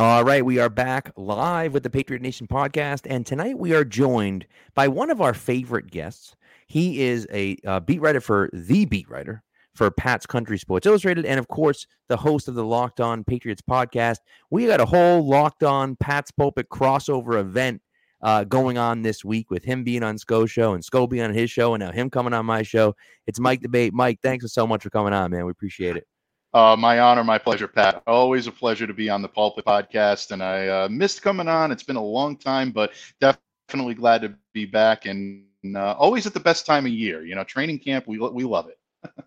All right, we are back live with the Patriot Nation podcast, and tonight we are joined by one of our favorite guests. He is a uh, beat writer for the beat writer for Pat's Country Sports Illustrated, and of course, the host of the Locked On Patriots podcast. We got a whole Locked On Pat's Pulpit crossover event uh, going on this week with him being on Sco show and Sco being on his show, and now him coming on my show. It's Mike D'Abate. Mike, thanks so much for coming on, man. We appreciate it. Uh, my honor, my pleasure, Pat. Always a pleasure to be on the Pulpit podcast, and I uh, missed coming on. It's been a long time, but definitely glad to be back, and uh, always at the best time of year. You know, training camp, we we love it.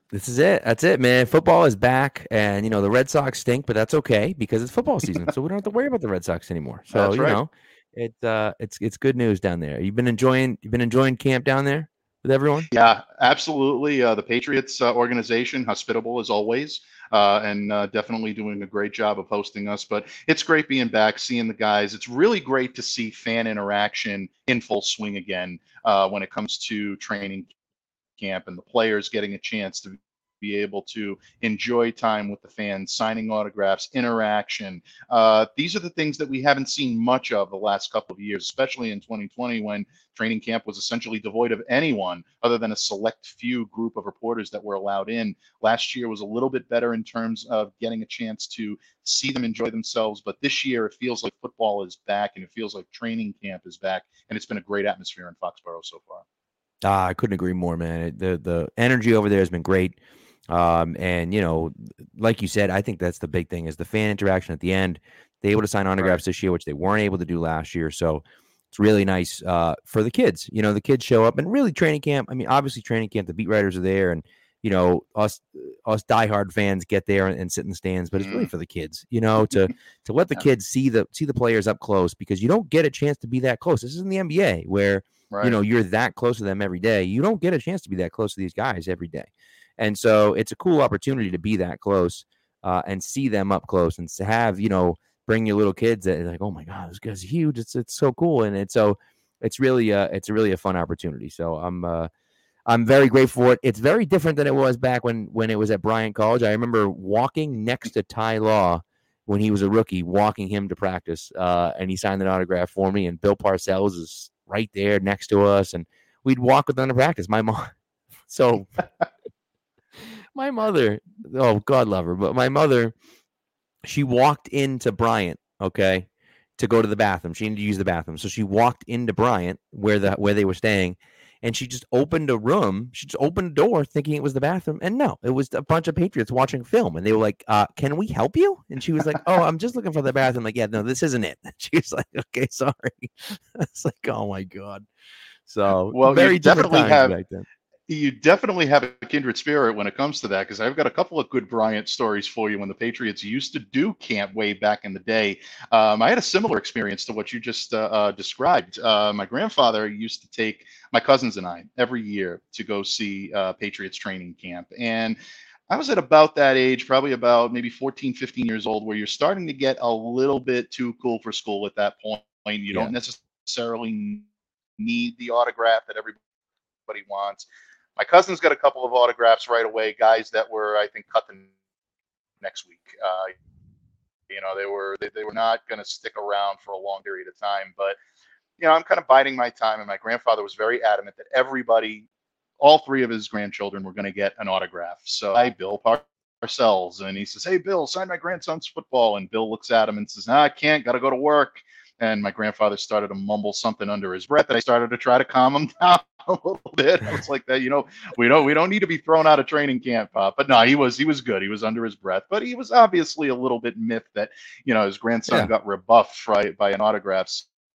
this is it. That's it, man. Football is back, and you know the Red Sox stink, but that's okay because it's football season, so we don't have to worry about the Red Sox anymore. So that's you right. know, it uh, it's it's good news down there. You've been enjoying you've been enjoying camp down there with everyone. Yeah, absolutely. Uh, the Patriots uh, organization, hospitable as always uh, and uh, definitely doing a great job of hosting us. But it's great being back, seeing the guys. It's really great to see fan interaction in full swing again uh, when it comes to training camp and the players getting a chance to be able to enjoy time with the fans, signing autographs, interaction. Uh, these are the things that we haven't seen much of the last couple of years, especially in 2020 when training camp was essentially devoid of anyone other than a select few group of reporters that were allowed in. Last year was a little bit better in terms of getting a chance to see them enjoy themselves, but this year it feels like football is back and it feels like training camp is back, and it's been a great atmosphere in Foxborough so far. Ah, I couldn't agree more, man. The the energy over there has been great. Um, and you know, like you said, I think that's the big thing is the fan interaction at the end. They able to sign autographs right. this year, which they weren't able to do last year. So it's really nice uh, for the kids. You know, the kids show up and really training camp. I mean, obviously training camp, the beat writers are there, and you know, us us diehard fans get there and, and sit in the stands. But it's really mm-hmm. for the kids. You know, to to let the kids see the see the players up close because you don't get a chance to be that close. This is in the NBA where right. you know you're that close to them every day. You don't get a chance to be that close to these guys every day. And so it's a cool opportunity to be that close uh, and see them up close and to have, you know, bring your little kids that like, oh my God, this guy's huge. It's it's so cool. And it's so it's really uh it's really a fun opportunity. So I'm uh I'm very grateful for it. It's very different than it was back when when it was at Bryant College. I remember walking next to Ty Law when he was a rookie, walking him to practice, uh, and he signed an autograph for me. And Bill Parcells is right there next to us, and we'd walk with them to practice. My mom, so my mother, oh God love her, but my mother, she walked into Bryant, okay, to go to the bathroom. She needed to use the bathroom, so she walked into Bryant where the where they were staying, and she just opened a room. She just opened a door, thinking it was the bathroom, and no, it was a bunch of patriots watching film, and they were like, uh, "Can we help you?" And she was like, "Oh, I'm just looking for the bathroom." Like, yeah, no, this isn't it. she was like, "Okay, sorry." it's like, oh my god. So well, very definitely have back then you definitely have a kindred spirit when it comes to that because I've got a couple of good Bryant stories for you when the Patriots used to do camp way back in the day. Um, I had a similar experience to what you just uh, uh, described. Uh, my grandfather used to take my cousins and I every year to go see uh, Patriots training camp. And I was at about that age, probably about maybe 14, 15 years old, where you're starting to get a little bit too cool for school at that point. You yeah. don't necessarily need the autograph that everybody wants my cousin's got a couple of autographs right away, guys that were, I think, cut the next week. Uh, you know, they were they, they were not going to stick around for a long period of time. But you know, I'm kind of biding my time, and my grandfather was very adamant that everybody, all three of his grandchildren, were going to get an autograph. So I, Bill Parcells, and he says, "Hey, Bill, sign my grandson's football." And Bill looks at him and says, "No, nah, I can't. Got to go to work." And my grandfather started to mumble something under his breath. And I started to try to calm him down a little bit. I was like that, you know, we don't we don't need to be thrown out of training camp, Pop. But no, he was he was good. He was under his breath, but he was obviously a little bit miffed that you know his grandson yeah. got rebuffed by by an autograph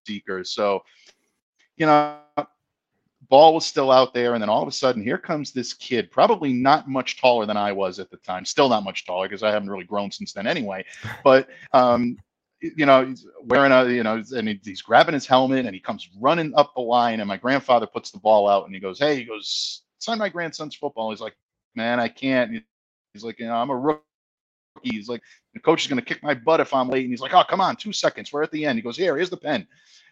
seeker. So, you know, ball was still out there, and then all of a sudden, here comes this kid, probably not much taller than I was at the time, still not much taller because I haven't really grown since then anyway. But um, you know, he's wearing a, you know, and he's grabbing his helmet and he comes running up the line. And my grandfather puts the ball out and he goes, Hey, he goes, sign my grandson's football. He's like, Man, I can't. He's like, you know, I'm a rookie. He's like, the coach is going to kick my butt if I'm late. And he's like, Oh, come on, two seconds. We're at the end. He goes, Here, here's the pen.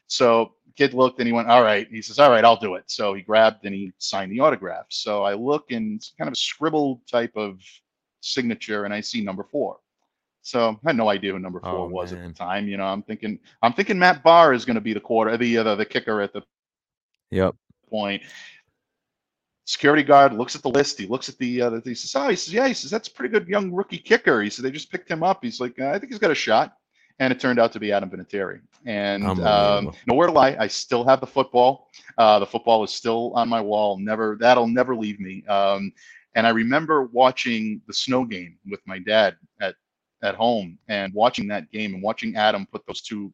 So kid looked and he went, All right. He says, All right, I'll do it. So he grabbed and he signed the autograph. So I look and it's kind of a scribble type of signature and I see number four. So I had no idea who number four oh, was man. at the time. You know, I'm thinking I'm thinking Matt Bahr is going to be the quarter, the, uh, the the kicker at the yep point. Security guard looks at the list. He looks at the. Uh, he says, "Oh, he says, yeah." He says, "That's a pretty good young rookie kicker." He said, "They just picked him up." He's like, uh, "I think he's got a shot." And it turned out to be Adam Vinatieri. And um, nowhere to lie, I still have the football. Uh, the football is still on my wall. Never that'll never leave me. Um, and I remember watching the snow game with my dad at home and watching that game and watching Adam put those two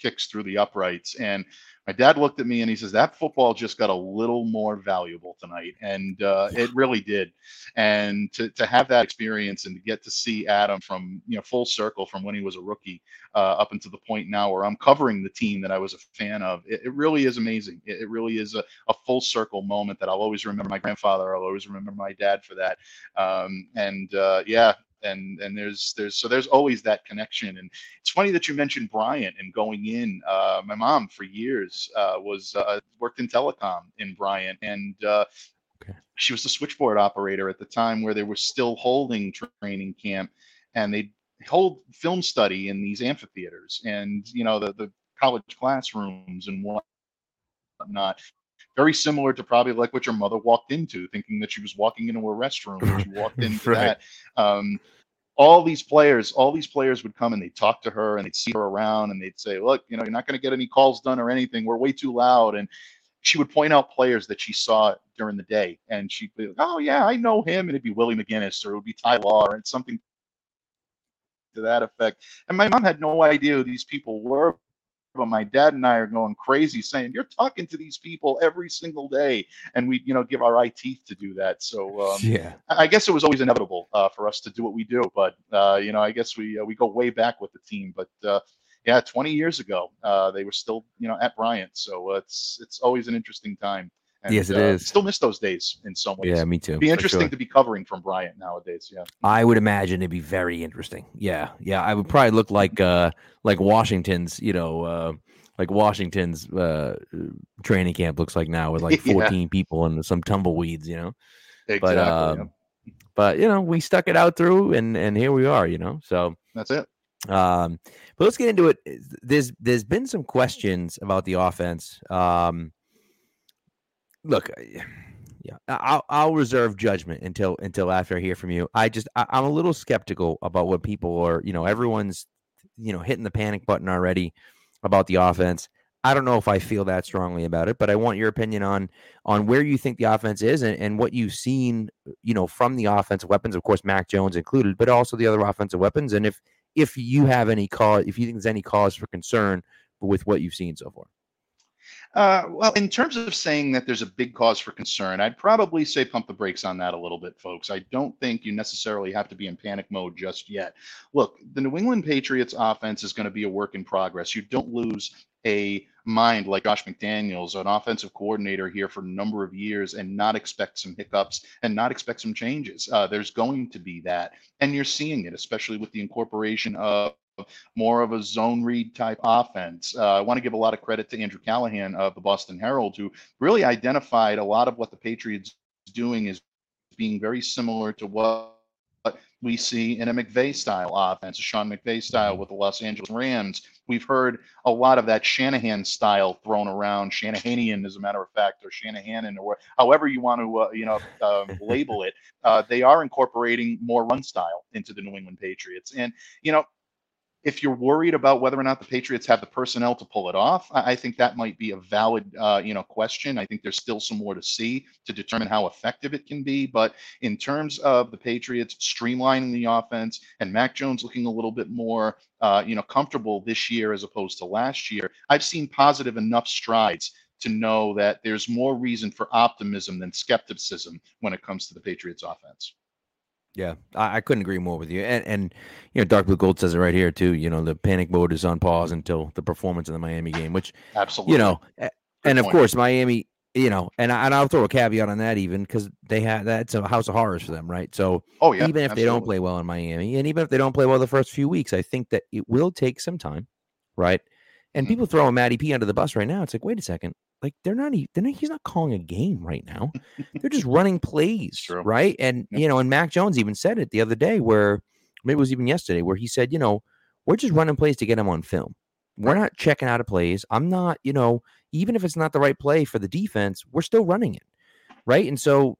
kicks through the uprights. And my dad looked at me and he says, That football just got a little more valuable tonight. And uh, it really did. And to, to have that experience and to get to see Adam from, you know, full circle from when he was a rookie uh, up until the point now where I'm covering the team that I was a fan of, it, it really is amazing. It, it really is a, a, full circle moment that I'll always remember my grandfather. I'll always remember my dad for that. Um, and uh, yeah, and and there's there's so there's always that connection. And it's funny that you mentioned bryant and going in uh, my mom for years uh, was uh, worked in telecom in bryant. And uh, okay. she was the switchboard operator at the time where they were still holding training camp. And they hold film study in these amphitheaters and you know the, the college classrooms and whatnot very similar to probably like what your mother walked into, thinking that she was walking into a restroom. When she walked into right. that. Um, all these players, all these players would come and they'd talk to her and they'd see her around and they'd say, "Look, you know, you're not going to get any calls done or anything. We're way too loud." And she would point out players that she saw during the day, and she'd be like, "Oh yeah, I know him," and it'd be Willie McGinest or it would be Ty Law or something to that effect. And my mom had no idea who these people were, but my dad and I are going crazy saying, You're talking to these people every single day. And we, you know, give our eye teeth to do that. So, um, yeah, I guess it was always inevitable uh, for us to do what we do. But, uh, you know, I guess we, uh, we go way back with the team. But, uh, yeah, 20 years ago, uh, they were still, you know, at Bryant. So it's, it's always an interesting time. And, yes, it uh, is. Still miss those days in some ways. Yeah, me too. It'd be interesting sure. to be covering from Bryant nowadays. Yeah, I would imagine it'd be very interesting. Yeah, yeah, I would probably look like uh like Washington's, you know, uh like Washington's uh, training camp looks like now with like 14 yeah. people and some tumbleweeds, you know. Exactly. But um, but you know, we stuck it out through and and here we are, you know. So that's it. Um, but let's get into it. There's there's been some questions about the offense. Um, look, uh, yeah, I'll I'll reserve judgment until until after I hear from you. I just I, I'm a little skeptical about what people are. You know, everyone's you know hitting the panic button already about the offense. I don't know if I feel that strongly about it, but I want your opinion on on where you think the offense is and, and what you've seen, you know, from the offensive weapons, of course, Mac Jones included, but also the other offensive weapons. And if if you have any cause, if you think there's any cause for concern with what you've seen so far. Uh, well, in terms of saying that there's a big cause for concern, I'd probably say pump the brakes on that a little bit, folks. I don't think you necessarily have to be in panic mode just yet. Look, the New England Patriots offense is going to be a work in progress. You don't lose a mind like Josh McDaniels, an offensive coordinator here for a number of years, and not expect some hiccups and not expect some changes. Uh, there's going to be that. And you're seeing it, especially with the incorporation of more of a zone read type offense. Uh, I want to give a lot of credit to Andrew Callahan of the Boston Herald, who really identified a lot of what the Patriots doing is being very similar to what we see in a McVay style offense, a Sean McVay style with the Los Angeles Rams. We've heard a lot of that Shanahan style thrown around, Shanahanian, as a matter of fact, or Shanahan, or however you want to, uh, you know, uh, label it. Uh, they are incorporating more run style into the New England Patriots, and you know, if you're worried about whether or not the Patriots have the personnel to pull it off, I think that might be a valid, uh, you know, question. I think there's still some more to see to determine how effective it can be. But in terms of the Patriots streamlining the offense and Mac Jones looking a little bit more, uh, you know, comfortable this year as opposed to last year, I've seen positive enough strides to know that there's more reason for optimism than skepticism when it comes to the Patriots offense. Yeah, I, I, couldn't agree more with you. And and you know, Dark Blue Gold says it right here too. You know, the panic mode is on pause until the performance of the Miami game, which absolutely, you know, Good and point. of course Miami. You know, and I, and I'll throw a caveat on that even because they have that's a house of horrors for them, right? So, oh yeah, even if absolutely. they don't play well in Miami, and even if they don't play well the first few weeks, I think that it will take some time, right? And mm-hmm. people throwing Matty P under the bus right now. It's like, wait a second, like they're not even they're not, he's not calling a game right now. they're just running plays, right? And you know, and Mac Jones even said it the other day where maybe it was even yesterday, where he said, you know, we're just running plays to get him on film. We're not checking out of plays. I'm not, you know, even if it's not the right play for the defense, we're still running it. Right. And so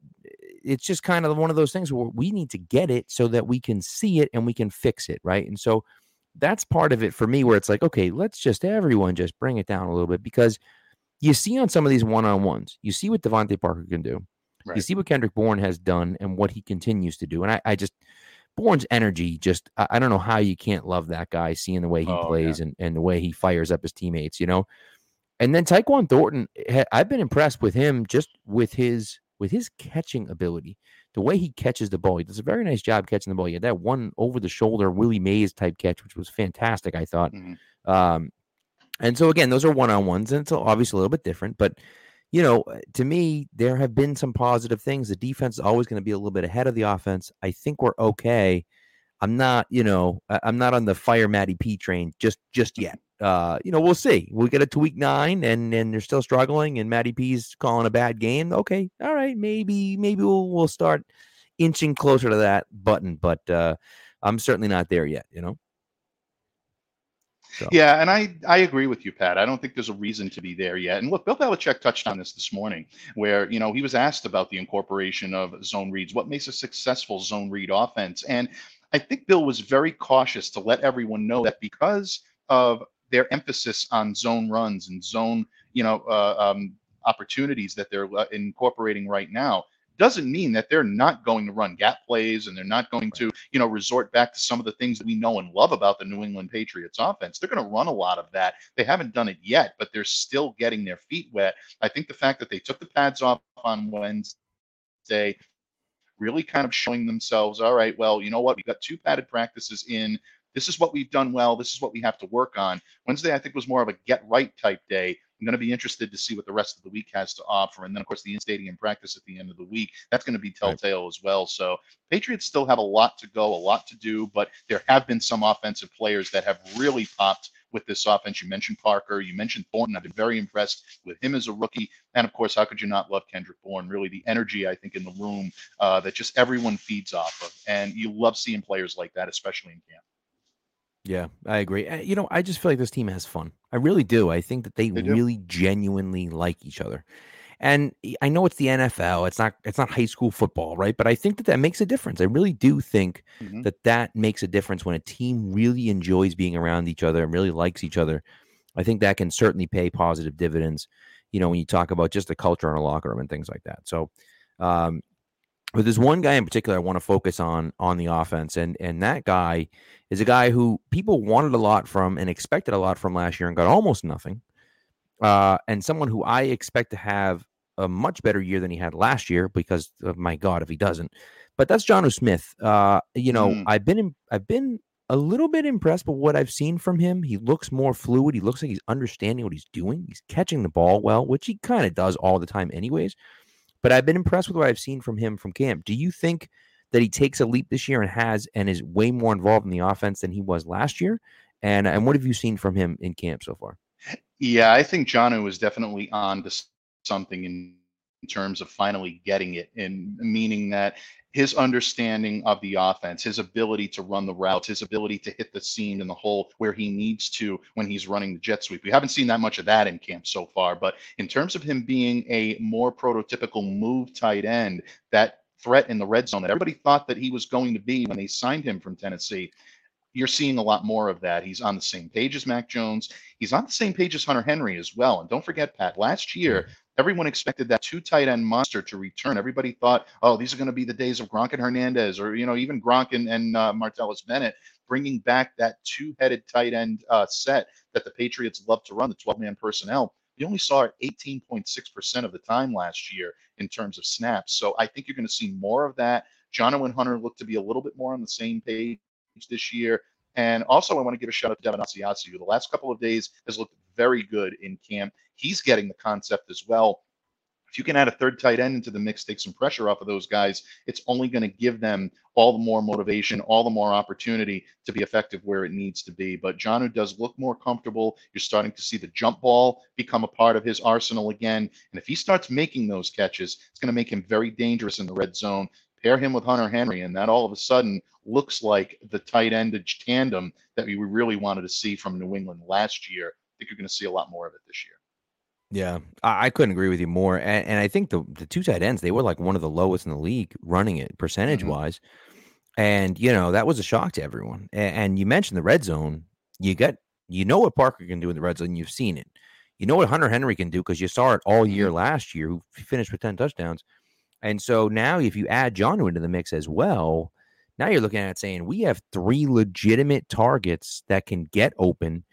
it's just kind of one of those things where we need to get it so that we can see it and we can fix it. Right. And so that's part of it for me where it's like, okay, let's just everyone just bring it down a little bit because you see on some of these one on ones, you see what DeVante Parker can do. Right. You see what Kendrick Bourne has done and what he continues to do. And I, I just, Bourne's energy, just, I, I, don't know how you can't love that guy, seeing the way he oh, plays yeah. and, and the way he fires up his teammates, you know? And then Tyquan Thornton, I've been impressed with him just with his with his catching ability, the way he catches the ball. He does a very nice job catching the ball. He had that one over the shoulder Willie Mays type catch, which was fantastic. I thought. Mm-hmm. Um, and so again, those are one on ones, and it's obviously a little bit different, but you know, to me, there have been some positive things. The defense is always going to be a little bit ahead of the offense. I think we're okay. I'm not, you know, I'm not on the fire Matty P train just just yet. Uh, you know, we'll see. We get it to week nine, and and they're still struggling, and Matty P's calling a bad game. Okay, all right, maybe maybe we'll we'll start inching closer to that button, but uh, I'm certainly not there yet. You know. So. Yeah, and I, I agree with you, Pat. I don't think there's a reason to be there yet. And look, Bill Belichick touched on this this morning, where you know he was asked about the incorporation of zone reads, what makes a successful zone read offense, and I think Bill was very cautious to let everyone know that because of their emphasis on zone runs and zone, you know, uh, um, opportunities that they're uh, incorporating right now, doesn't mean that they're not going to run gap plays and they're not going to, you know, resort back to some of the things that we know and love about the New England Patriots offense. They're going to run a lot of that. They haven't done it yet, but they're still getting their feet wet. I think the fact that they took the pads off on Wednesday, really kind of showing themselves, all right, well, you know what? We got two padded practices in. This is what we've done well. This is what we have to work on. Wednesday, I think, was more of a get right type day. I'm going to be interested to see what the rest of the week has to offer. And then, of course, the in stadium practice at the end of the week. That's going to be telltale right. as well. So, Patriots still have a lot to go, a lot to do, but there have been some offensive players that have really popped with this offense. You mentioned Parker, you mentioned Thornton. I've been very impressed with him as a rookie. And of course, how could you not love Kendrick Bourne? Really, the energy I think in the room uh, that just everyone feeds off of, and you love seeing players like that, especially in camp. Yeah, I agree. Eh, you know, I just feel like this team has fun. I really do. I think that they, they really genuinely like each other. And I know it's the NFL. It's not it's not high school football, right? But I think that that makes a difference. I really do think mm-hmm. that that makes a difference when a team really enjoys being around each other and really likes each other. I think that can certainly pay positive dividends. You know, when you talk about just the culture in a locker room and things like that. So, um, but there's one guy in particular I want to focus on on the offense, and and that guy is a guy who people wanted a lot from and expected a lot from last year and got almost nothing. Uh, and someone who I expect to have a much better year than he had last year because of my God, if he doesn't. But that's Jonnu Smith. Uh, you know, mm. I've been in, I've been a little bit impressed with what I've seen from him. He looks more fluid. He looks like he's understanding what he's doing. He's catching the ball well, which he kind of does all the time, anyways. But I've been impressed with what I've seen from him from camp. Do you think that he takes a leap this year and has and is way more involved in the offense than he was last year? And and what have you seen from him in camp so far? Yeah, I think Jonnu is definitely on to something in, in terms of finally getting it, and meaning that his understanding of the offense, his ability to run the routes, his ability to hit the seam in the hole where he needs to when he's running the jet sweep. We haven't seen that much of that in camp so far, but in terms of him being a more prototypical move tight end, that threat in the red zone that everybody thought that he was going to be when they signed him from Tennessee. You're seeing a lot more of that. He's on the same page as Mac Jones. He's on the same page as Hunter Henry as well. And don't forget, Pat, last year, everyone expected that two tight end monster to return. Everybody thought, oh, these are going to be the days of Gronk and Hernandez, or, you know, even Gronk and, and uh, Martellus Bennett bringing back that two headed tight end uh, set that the Patriots love to run, the 12 man personnel. You only saw it 18.6% of the time last year in terms of snaps. So I think you're going to see more of that. And Hunter look to be a little bit more on the same page this year. And also, I want to give a shout out to Devin Asiasi, who the last couple of days has looked very good in camp. He's getting the concept as well if you can add a third tight end into the mix, take some pressure off of those guys, it's only going to give them all the more motivation, all the more opportunity to be effective where it needs to be. But Jonnu does look more comfortable. You're starting to see the jump ball become a part of his arsenal again. And if he starts making those catches, it's going to make him very dangerous in the red zone. Pair him with Hunter Henry, and that all of a sudden looks like the tight ended tandem that we really wanted to see from New England last year. I think you're going to see a lot more of it this year. Yeah, I, I couldn't agree with you more. And, and, I think the the two tight ends they were like one of the lowest in the league running it percentage mm-hmm. wise. And you know that was a shock to everyone. And, and you mentioned the red zone. You get you know what Parker can do in the red zone. You've seen it. You know what Hunter Henry can do because you saw it all year mm-hmm. last year. Who finished with ten touchdowns. And so now, if you add Jonnu into the mix as well, now you're looking at saying we have three legitimate targets that can get open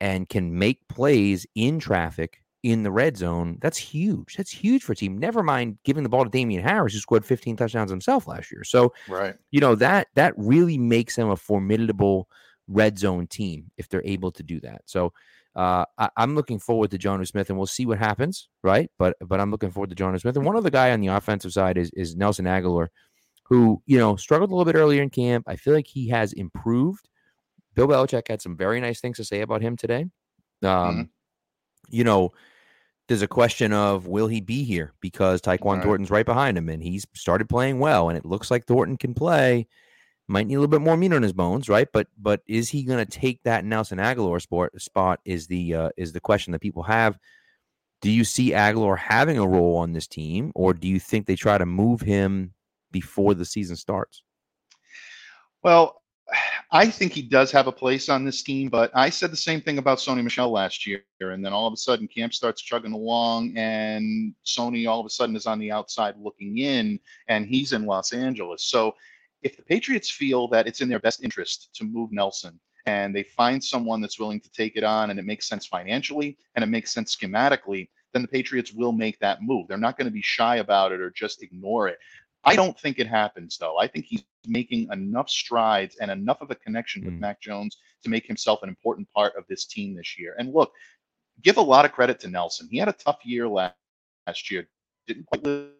and can make plays in traffic in the red zone. That's huge. That's huge for a team. Never mind giving the ball to Damien Harris, who scored 15 touchdowns himself last year. So, right, you know that that really makes them a formidable red zone team if they're able to do that. So, uh, I, am looking forward to Jonnu Smith, and we'll see what happens, right? But but I'm looking forward to Jonnu Smith. And one other guy on the offensive side is is Nelson Agholor, who you know struggled a little bit earlier in camp. I feel like he has improved. Bill Belichick had some very nice things to say about him today. Um, mm-hmm. You know, there's a question of will he be here because Tyquan right. Thornton's right behind him, and he's started playing well, and it looks like Thornton can play might need a little bit more meat on his bones, right? But but is he going to take that Nelson Agholor sport spot? Is the uh, is the question that people have. Do you see Agholor having a role on this team, or do you think they try to move him before the season starts? Well, I think he does have a place on this team, but I said the same thing about Sony Michel last year. And then all of a sudden, camp starts chugging along, and Sony all of a sudden is on the outside looking in, and he's in Los Angeles. So if the Patriots feel that it's in their best interest to move Nelson and they find someone that's willing to take it on and it makes sense financially and it makes sense schematically, then the Patriots will make that move. They're not going to be shy about it or just ignore it. I don't think it happens though. I think he's making enough strides and enough of a connection with mm. Mac Jones to make himself an important part of this team this year. And look, give a lot of credit to Nelson. He had a tough year last, last year. Didn't quite live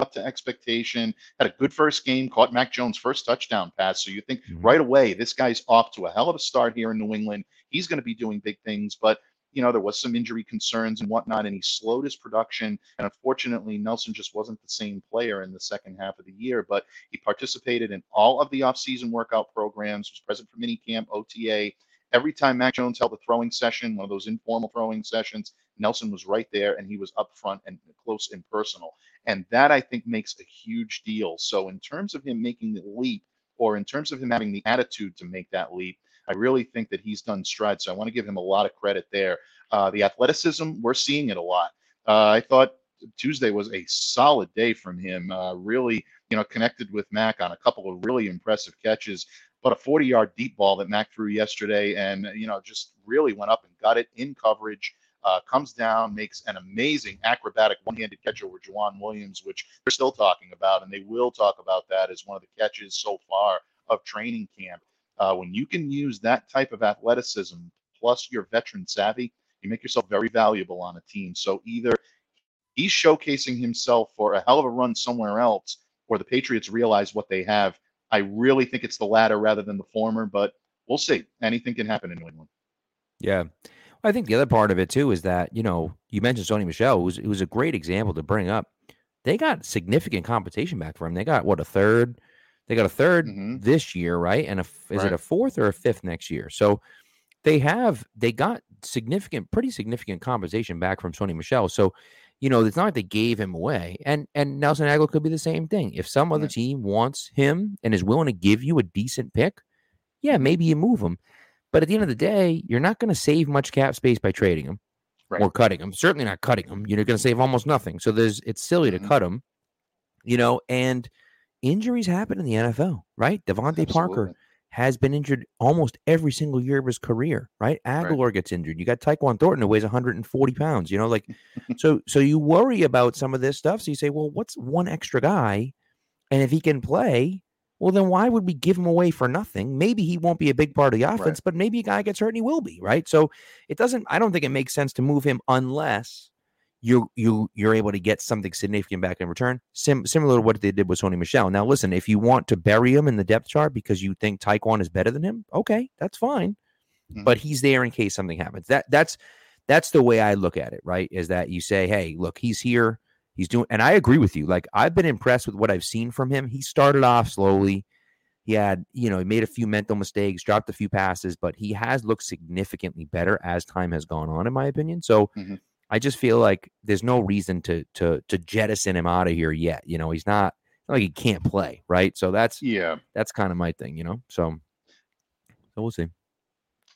up to expectation. Had a good first game, caught Mac Jones' first touchdown pass. So you think mm-hmm. right away, this guy's off to a hell of a start here in New England. He's going to be doing big things, but you know, there was some injury concerns and whatnot, and he slowed his production. And unfortunately, Nelson just wasn't the same player in the second half of the year, but he participated in all of the offseason workout programs, was present for minicamp, OTA. Every time Mac Jones held a throwing session, one of those informal throwing sessions, Nelson was right there and he was up front and close and personal. And that I think makes a huge deal. So, in terms of him making the leap, or in terms of him having the attitude to make that leap, I really think that he's done strides. So, I want to give him a lot of credit there. Uh, the athleticism, we're seeing it a lot. Uh, I thought Tuesday was a solid day from him. Uh, really, you know, connected with Mac on a couple of really impressive catches. But a 40 yard deep ball that Mac threw yesterday and, you know, just really went up and got it in coverage uh, comes down, makes an amazing acrobatic one-handed catch over Joejuan Williams, which they're still talking about, and they will talk about that as one of the catches so far of training camp. Uh, when you can use that type of athleticism plus your veteran savvy, you make yourself very valuable on a team. So either he's showcasing himself for a hell of a run somewhere else, or the Patriots realize what they have. I really think it's the latter rather than the former, but we'll see. Anything can happen in New England. Yeah. I think the other part of it too is that you know you mentioned Sony Michel, who was, who was a great example to bring up. They got significant compensation back for him. They got what a third. They got a 3rd mm-hmm. this year, right? And a, is right. it a fourth or a fifth next year? So they have they got significant, pretty significant compensation back from Sony Michel. So you know it's not like they gave him away. And and Nelson Agholor could be the same thing. If some other team wants him and is willing to give you a decent pick, yeah, maybe you move him. But at the end of the day, you're not going to save much cap space by trading him right. or cutting him. Certainly not cutting him. You're going to save almost nothing. So there's it's silly mm-hmm. to cut him, you know. And injuries happen in the NFL, right? DeVante Parker has been injured almost every single year of his career, right? Agholor right. gets injured. You got Tyquan Thornton who weighs 140 pounds. You know, like so. So you worry about some of this stuff. So you say, well, what's one extra guy? And if he can play, well, then why would we give him away for nothing? Maybe he won't be a big part of the offense, right. but maybe a guy gets hurt and he will be, right? So it doesn't, I don't think it makes sense to move him unless you you you're able to get something significant back in return. Sim, similar to what they did with Sony Michel. Now, listen, if you want to bury him in the depth chart because you think Tyquan is better than him, okay, that's fine. Mm-hmm. But he's there in case something happens. That that's that's the way I look at it, right? Is that you say, hey, look, he's here He's doing, and I agree with you. Like I've been impressed with what I've seen from him. He started off slowly. He had, you know, he made a few mental mistakes, dropped a few passes, but he has looked significantly better as time has gone on, in my opinion. So mm-hmm. I just feel like there's no reason to to to jettison him out of here yet. You know, he's not like he can't play, right? So that's yeah, that's kind of my thing, you know. So so we'll see.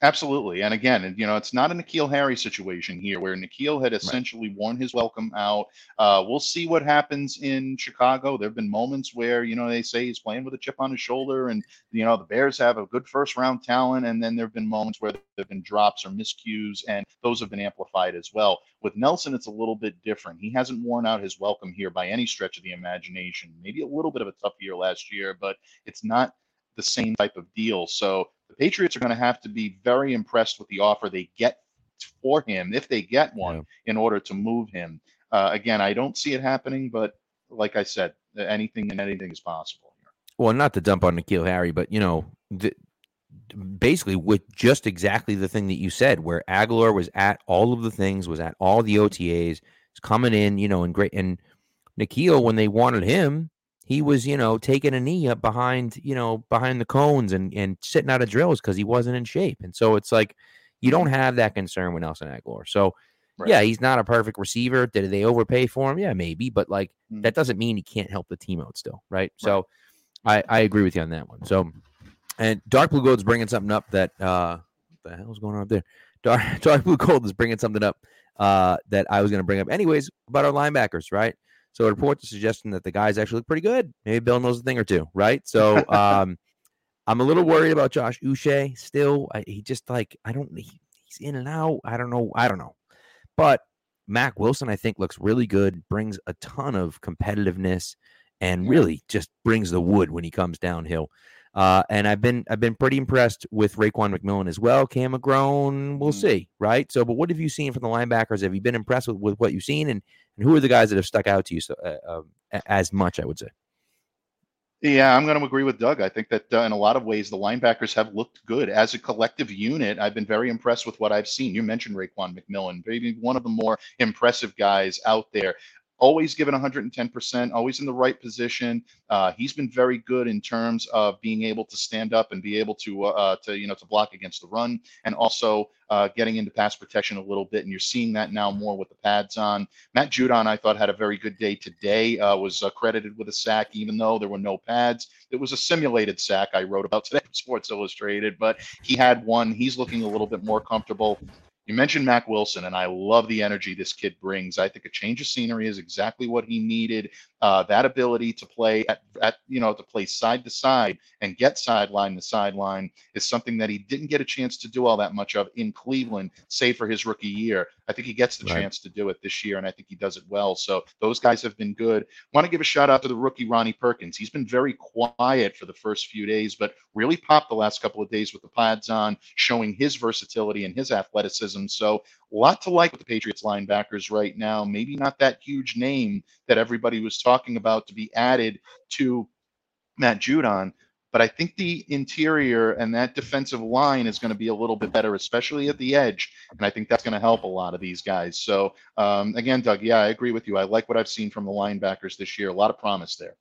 Absolutely. And again, you know, it's not a N'Keal Harry situation here where N'Keal had essentially right. worn his welcome out. Uh, we'll see what happens in Chicago. There have been moments where, you know, they say he's playing with a chip on his shoulder and, you know, the Bears have a good first round talent. And then there have been moments where there have been drops or miscues, and those have been amplified as well. With Nelson, it's a little bit different. He hasn't worn out his welcome here by any stretch of the imagination. Maybe a little bit of a tough year last year, but it's not the same type of deal. So the Patriots are going to have to be very impressed with the offer they get for him, if they get one, yeah. in order to move him. Uh, again, I don't see it happening, but like I said, anything and anything is possible. Here. Well, not to dump on N'Keal Harry, but you know, the, basically with just exactly the thing that you said, where Agholor was at all of the things, was at all the OTAs, is coming in, you know, and great. And N'Keal, when they wanted him, he was, you know, taking a knee up behind, you know, behind the cones and and sitting out of drills because he wasn't in shape. And so it's like you don't mm-hmm. have that concern with Nelson Agholor. So right. yeah, he's not a perfect receiver. Did they overpay for him? Yeah, maybe, but like mm. that doesn't mean he can't help the team out still, right? right? So I I agree with you on that one. So and Dark Blue Gold's bringing something up that uh what the hell's going on up there? Dark Dark Blue Gold is bringing something up uh that I was going to bring up anyways about our linebackers, right? So reports are suggesting that the guys actually look pretty good. Maybe Bill knows a thing or two, right? So um, I'm a little worried about Josh Uche still. I, he just like I don't he, he's in and out. I don't know. I don't know. But Mack Wilson, I think, looks really good. Brings a ton of competitiveness and really just brings the wood when he comes downhill. Uh, and I've been I've been pretty impressed with Raekwon McMillan as well. Cam McGrone, we'll mm. see, right? So, but what have you seen from the linebackers? Have you been impressed with, with what you've seen, and and who are the guys that have stuck out to you so, uh, um, as much? I would say. Yeah, I'm going to agree with Doug. I think that uh, in a lot of ways, the linebackers have looked good as a collective unit. I've been very impressed with what I've seen. You mentioned Raekwon McMillan, maybe one of the more impressive guys out there always given 110%, always in the right position. Uh, he's been very good in terms of being able to stand up and be able to, uh, uh, to you know, to block against the run, and also uh, getting into pass protection a little bit. And you're seeing that now more with the pads on. Matt Judon, I thought, had a very good day today. Uh, was uh, credited with a sack, even though there were no pads. It was a simulated sack I wrote about today in Sports Illustrated, but he had one. He's looking a little bit more comfortable. You mentioned Mack Wilson, and I love the energy this kid brings. I think a change of scenery is exactly what he needed. Uh, that ability to play at, at, you know, to play side to side and get sideline to sideline is something that he didn't get a chance to do all that much of in Cleveland, save for his rookie year. I think he gets the right. chance to do it this year, and I think he does it well. So those guys have been good. Want to give a shout out to the rookie Ronnie Perkins. He's been very quiet for the first few days, but really popped the last couple of days with the pads on, showing his versatility and his athleticism so a lot to like with the Patriots linebackers right now. Maybe not that huge name that everybody was talking about to be added to Matt Judon. But I think the interior and that defensive line is going to be a little bit better, especially at the edge. And I think that's going to help a lot of these guys. So, um, again, Doug, yeah, I agree with you. I like what I've seen from the linebackers this year. A lot of promise there.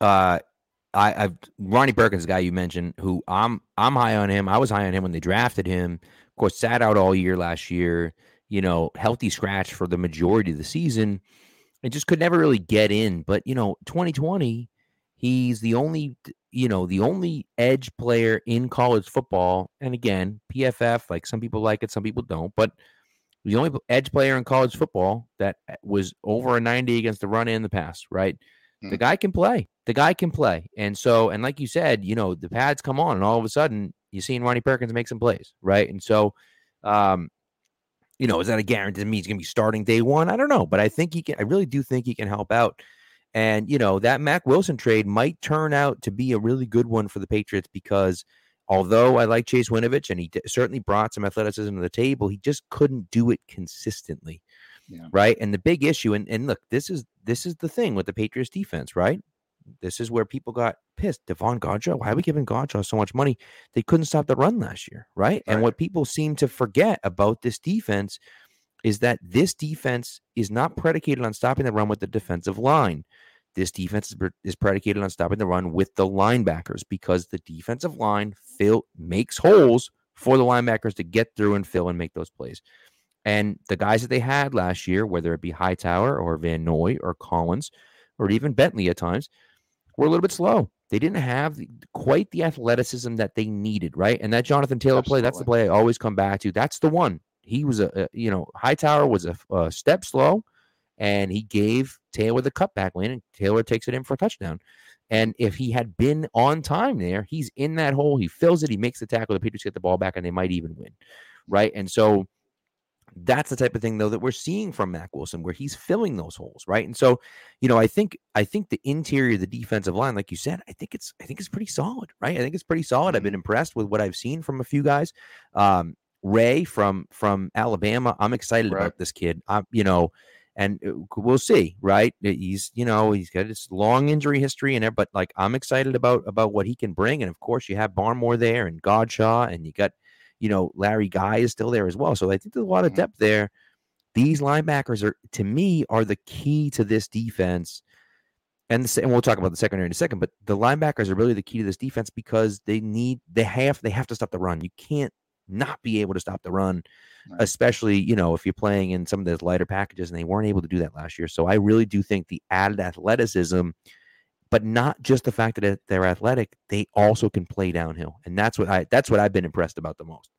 Uh, I, I've Ronnie Perkins, guy you mentioned, who I'm I'm high on him. I was high on him when they drafted him course, sat out all year last year, you know, healthy scratch for the majority of the season and just could never really get in. But, you know, 2020, he's the only, you know, the only edge player in college football. And again, PFF, like some people like it, some people don't, but the only edge player in college football that uh, was over a 90 against the run and the pass, right? The hmm. guy can play. The guy can play. And so, and like you said, you know, the pads come on and all of a sudden you seen Ronnie Perkins make some plays, right? And so, um, you know, is that a guarantee? to Me, he's going to be starting day one. I don't know, but I think he can. I really do think he can help out. And you know, that Mack Wilson trade might turn out to be a really good one for the Patriots because although I like Chase Winovich and he d- certainly brought some athleticism to the table, he just couldn't do it consistently. Yeah. Right. And the big issue, and, and look, this is this is the thing with the Patriots defense, right? This is where people got pissed. Devon Godchaux, why are we giving Godchaux so much money? They couldn't stop the run last year, right? right? And what people seem to forget about this defense is that this defense is not predicated on stopping the run with the defensive line. This defense is, is predicated on stopping the run with the linebackers because the defensive line fill makes holes for the linebackers to get through and fill and make those plays. And the guys that they had last year, whether it be Hightower or Van Noy or Collins or even Bentley at times, were a little bit slow. They didn't have quite the athleticism that they needed, right? And that Jonathan Taylor Absolutely. play, that's the play I always come back to. That's the one. He was a, a you know, Hightower was a, a, step slow, and he gave Taylor the cutback lane, and Taylor takes it in for a touchdown. And if he had been on time there, he's in that hole. He fills it. He makes the tackle. The Patriots get the ball back, and they might even win, right? And so that's the type of thing though that we're seeing from Mack Wilson, where he's filling those holes, right? And so, you know, I think I think the interior, the defensive line, like you said, I think it's I think it's pretty solid, right? I think it's pretty solid. I've been mm-hmm. impressed with what I've seen from a few guys. Um, Ray from from Alabama, I'm excited right. about this kid. I'm, you know, and uh, we'll see, right? He's you know he's got this long injury history and but like I'm excited about about what he can bring. And of course, you have Barmore there and Godchaux and you got you know, Larry Guy is still there as well. So I think there's a lot of mm-hmm. depth there. These linebackers are, to me, are the key to this defense. And, the, and we'll talk about the secondary in a second, but the linebackers are really the key to this defense because they need they have they have to stop the run. You can't not be able to stop the run, right. especially you know if you're playing in some of those lighter packages, and they weren't able to do that last year. So I really do think the added athleticism but not just the fact that they're athletic, they also can play downhill. And that's what I that's what I've been impressed about the most.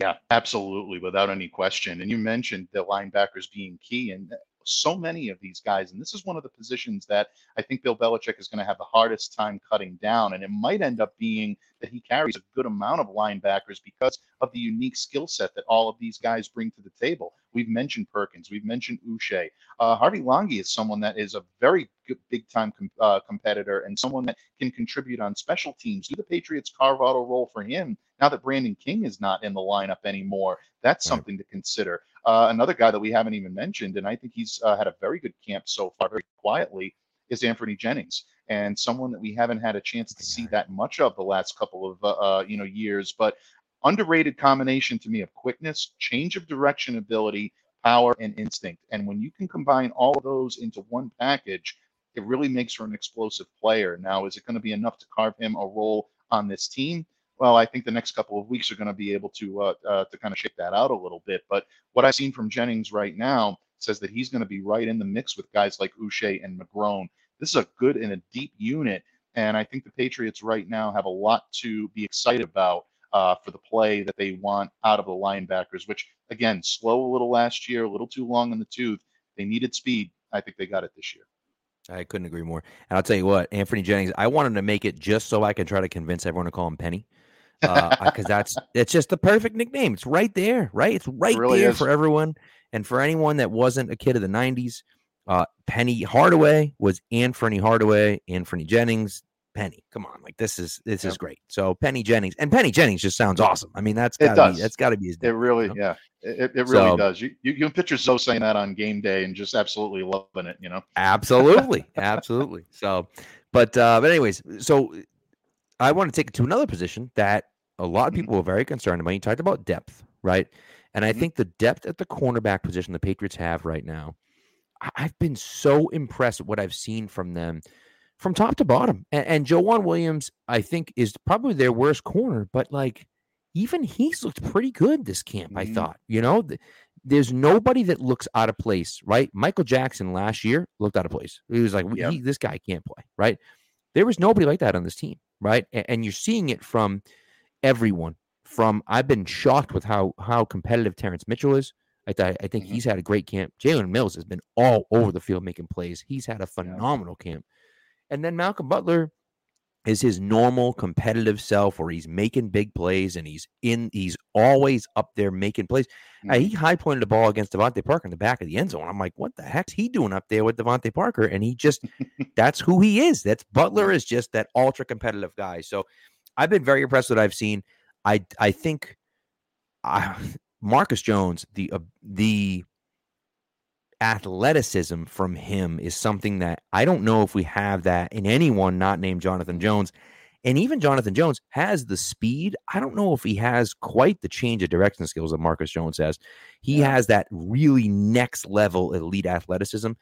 Yeah, absolutely, without any question. And you mentioned the linebackers being key, and so many of these guys, and this is one of the positions that I think Bill Belichick is going to have the hardest time cutting down. And it might end up being that he carries a good amount of linebackers because of the unique skill set that all of these guys bring to the table. We've mentioned Perkins, we've mentioned Uche. Uh, Harvey Langi is someone that is a very good, big time com- uh, competitor and someone that can contribute on special teams. Do the Patriots carve out a role for him now that Brandon King is not in the lineup anymore? That's right. something to consider. Uh, another guy that we haven't even mentioned, and I think he's uh, had a very good camp so far, very quietly, is Anfernee Jennings, and someone that we haven't had a chance to see that much of the last couple of uh, uh, you know years. But underrated combination to me of quickness, change of direction ability, power, and instinct. And when you can combine all of those into one package, it really makes for an explosive player. Now, is it going to be enough to carve him a role on this team? well, I think the next couple of weeks are going to be able to uh, uh, to kind of shake that out a little bit. But what I've seen from Jennings right now says that he's going to be right in the mix with guys like Uche and McGrone. This is a good and a deep unit, and I think the Patriots right now have a lot to be excited about uh, for the play that they want out of the linebackers. Which again, slow a little last year, a little too long in the tooth. They needed speed. I think they got it this year. I couldn't agree more. And I'll tell you what, Anfernee Jennings, I wanted to make it just so I can try to convince everyone to call him Penny because uh, that's it's just the perfect nickname. It's right there, right? It's right it really there is. for everyone, and for anyone that wasn't a kid of the '90s. Uh, Penny Hardaway was Anfernee Hardaway, Anfernee Jennings, Penny. Come on, like this is this yep. is great. So Penny Jennings and Penny Jennings just sounds awesome. I mean, that's gotta be that's got to be his. Name, it really, you know? yeah, it, it really so, does. You, you can picture Zoe saying that on game day and just absolutely loving it. You know, absolutely, absolutely. So, but uh, but anyways, so I want to take it to another position that a lot of mm-hmm. people were very concerned about. You talked about depth, right? And I mm-hmm. think the depth at the cornerback position the Patriots have right now, I've been so impressed with what I've seen from them from top to bottom. And, and Williams, I think, is probably their worst corner, but like even he's looked pretty good this camp, mm-hmm. I thought. You know, there's nobody that looks out of place, right? Michael Jackson last year looked out of place. He was like, yep. this guy can't play, right? There was nobody like that on this team right? And, and you're seeing it from everyone. From I've been shocked with how how competitive Terrance Mitchell is. I, I think mm-hmm. he's had a great camp. Jalen Mills has been all over the field making plays. He's had a phenomenal yeah. camp. And then Malcolm Butler is his normal competitive self where he's making big plays and he's in he's always up there making plays. Mm-hmm. Uh, he high pointed the ball against DeVante Parker in the back of the end zone. I'm like, what the heck's he doing up there with DeVante Parker? And he just that's who he is. That's Butler is just that ultra competitive guy. So I've been very impressed with what I've seen. I I think I, Marcus Jones, the uh, the athleticism from him is something that I don't know if we have that in anyone not named Jonathan Jones. And even Jonathan Jones has the speed. I don't know if he has quite the change of direction skills that Marcus Jones has. He yeah. has that really next level elite athleticism.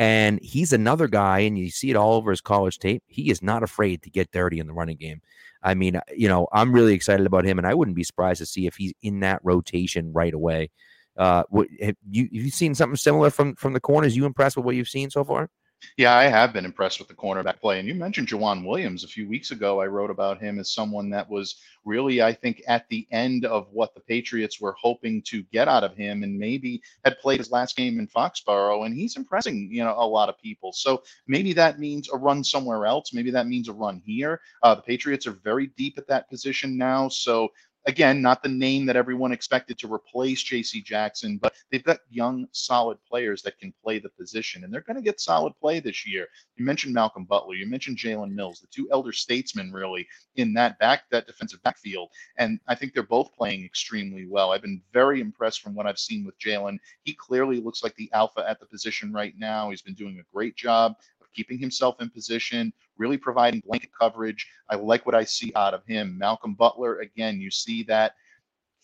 And he's another guy, and you see it all over his college tape. He is not afraid to get dirty in the running game. I mean, uh, you know, I'm really excited about him, and I wouldn't be surprised to see if he's in that rotation right away. Uh, what, have you have you seen something similar from from the corners? You impressed with what you've seen so far? Yeah, I have been impressed with the cornerback play. And you mentioned Joejuan Williams a few weeks ago. I wrote about him as someone that was really, I think, at the end of what the Patriots were hoping to get out of him and maybe had played his last game in Foxborough. And he's impressing, you know, a lot of people. So maybe that means a run somewhere else. Maybe that means a run here. Uh, the Patriots are very deep at that position now. So again, not the name that everyone expected to replace JC Jackson, but they've got young, solid players that can play the position, and they're going to get solid play this year. You mentioned Malcolm Butler, you mentioned Jalen Mills, the two elder statesmen really in that back that defensive backfield, and I think they're both playing extremely well. I've been very impressed from what I've seen with Jalen. He clearly looks like the alpha at the position right now. He's been doing a great job keeping himself in position, really providing blanket coverage. I like what I see out of him. Malcolm Butler, again, you see that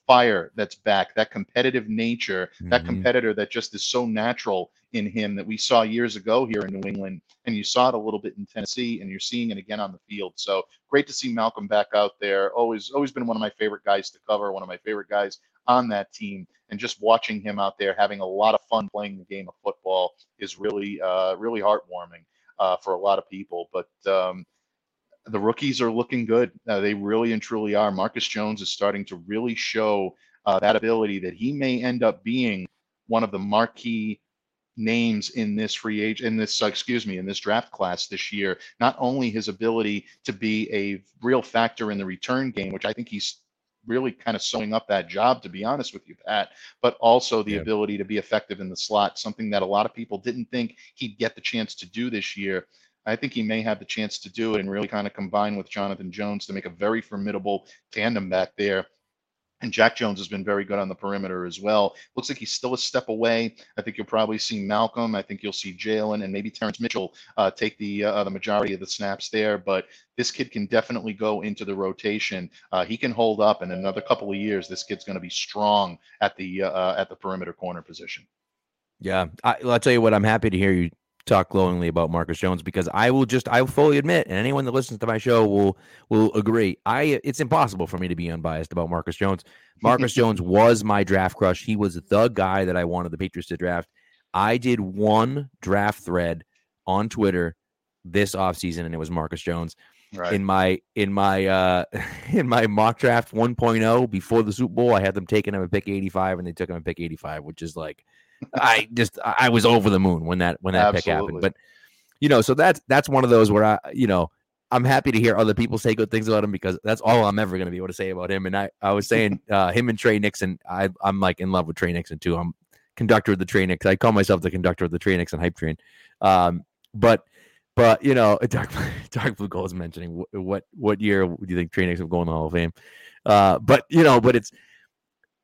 fire that's back, that competitive nature, mm-hmm. that competitor that just is so natural in him that we saw years ago here in New England. And you saw it a little bit in Tennessee, and you're seeing it again on the field. So great to see Malcolm back out there. Always, always been one of my favorite guys to cover, one of my favorite guys on that team. And just watching him out there having a lot of fun playing the game of football is really, uh, really heartwarming uh, for a lot of people. But um, the rookies are looking good. Uh, they really and truly are. Marcus Jones is starting to really show uh, that ability that he may end up being one of the marquee names in this free age in this uh, excuse me in this draft class this year not only his ability to be a real factor in the return game which i think he's really kind of sewing up that job, to be honest with you, Pat, but also the yeah. ability to be effective in the slot, something that a lot of people didn't think he'd get the chance to do this year. I think he may have the chance to do it and really kind of combine with Jonathan Jones to make a very formidable tandem back there. And Jack Jones has been very good on the perimeter as well. Looks like he's still a step away. I think you'll probably see Malcolm. I think you'll see Jalen and maybe Terrance Mitchell uh, take the uh, the majority of the snaps there. But this kid can definitely go into the rotation. Uh, he can hold up, in another couple of years, this kid's going to be strong at the uh, at the perimeter corner position. Yeah, I, will tell you what. I'm happy to hear you talk glowingly about Marcus Jones because I will just I will fully admit, and anyone that listens to my show will will agree. I it's impossible for me to be unbiased about Marcus Jones. Marcus Jones was my draft crush. He was the guy that I wanted the Patriots to draft. I did one draft thread on Twitter this offseason, and it was Marcus Jones. Right. In my in my uh in my mock draft 1.0 before the Super Bowl, I had them taking him at pick 85, and they took him at pick 85, which is like I just I was over the moon when that when that Absolutely. pick happened. But you know, so that's that's one of those where I you know I'm happy to hear other people say good things about him because that's all I'm ever going to be able to say about him. And I I was saying uh, him and Tre Nixon. I I'm like in love with Tre Nixon too. I'm conductor of the Tre Nixon. I call myself the conductor of the Tre Nixon hype train. Um, but but you know, Dark Dark Blue Gold is mentioning what what year do you think Tre Nixon will go in the Hall of Fame? Uh, but you know, but it's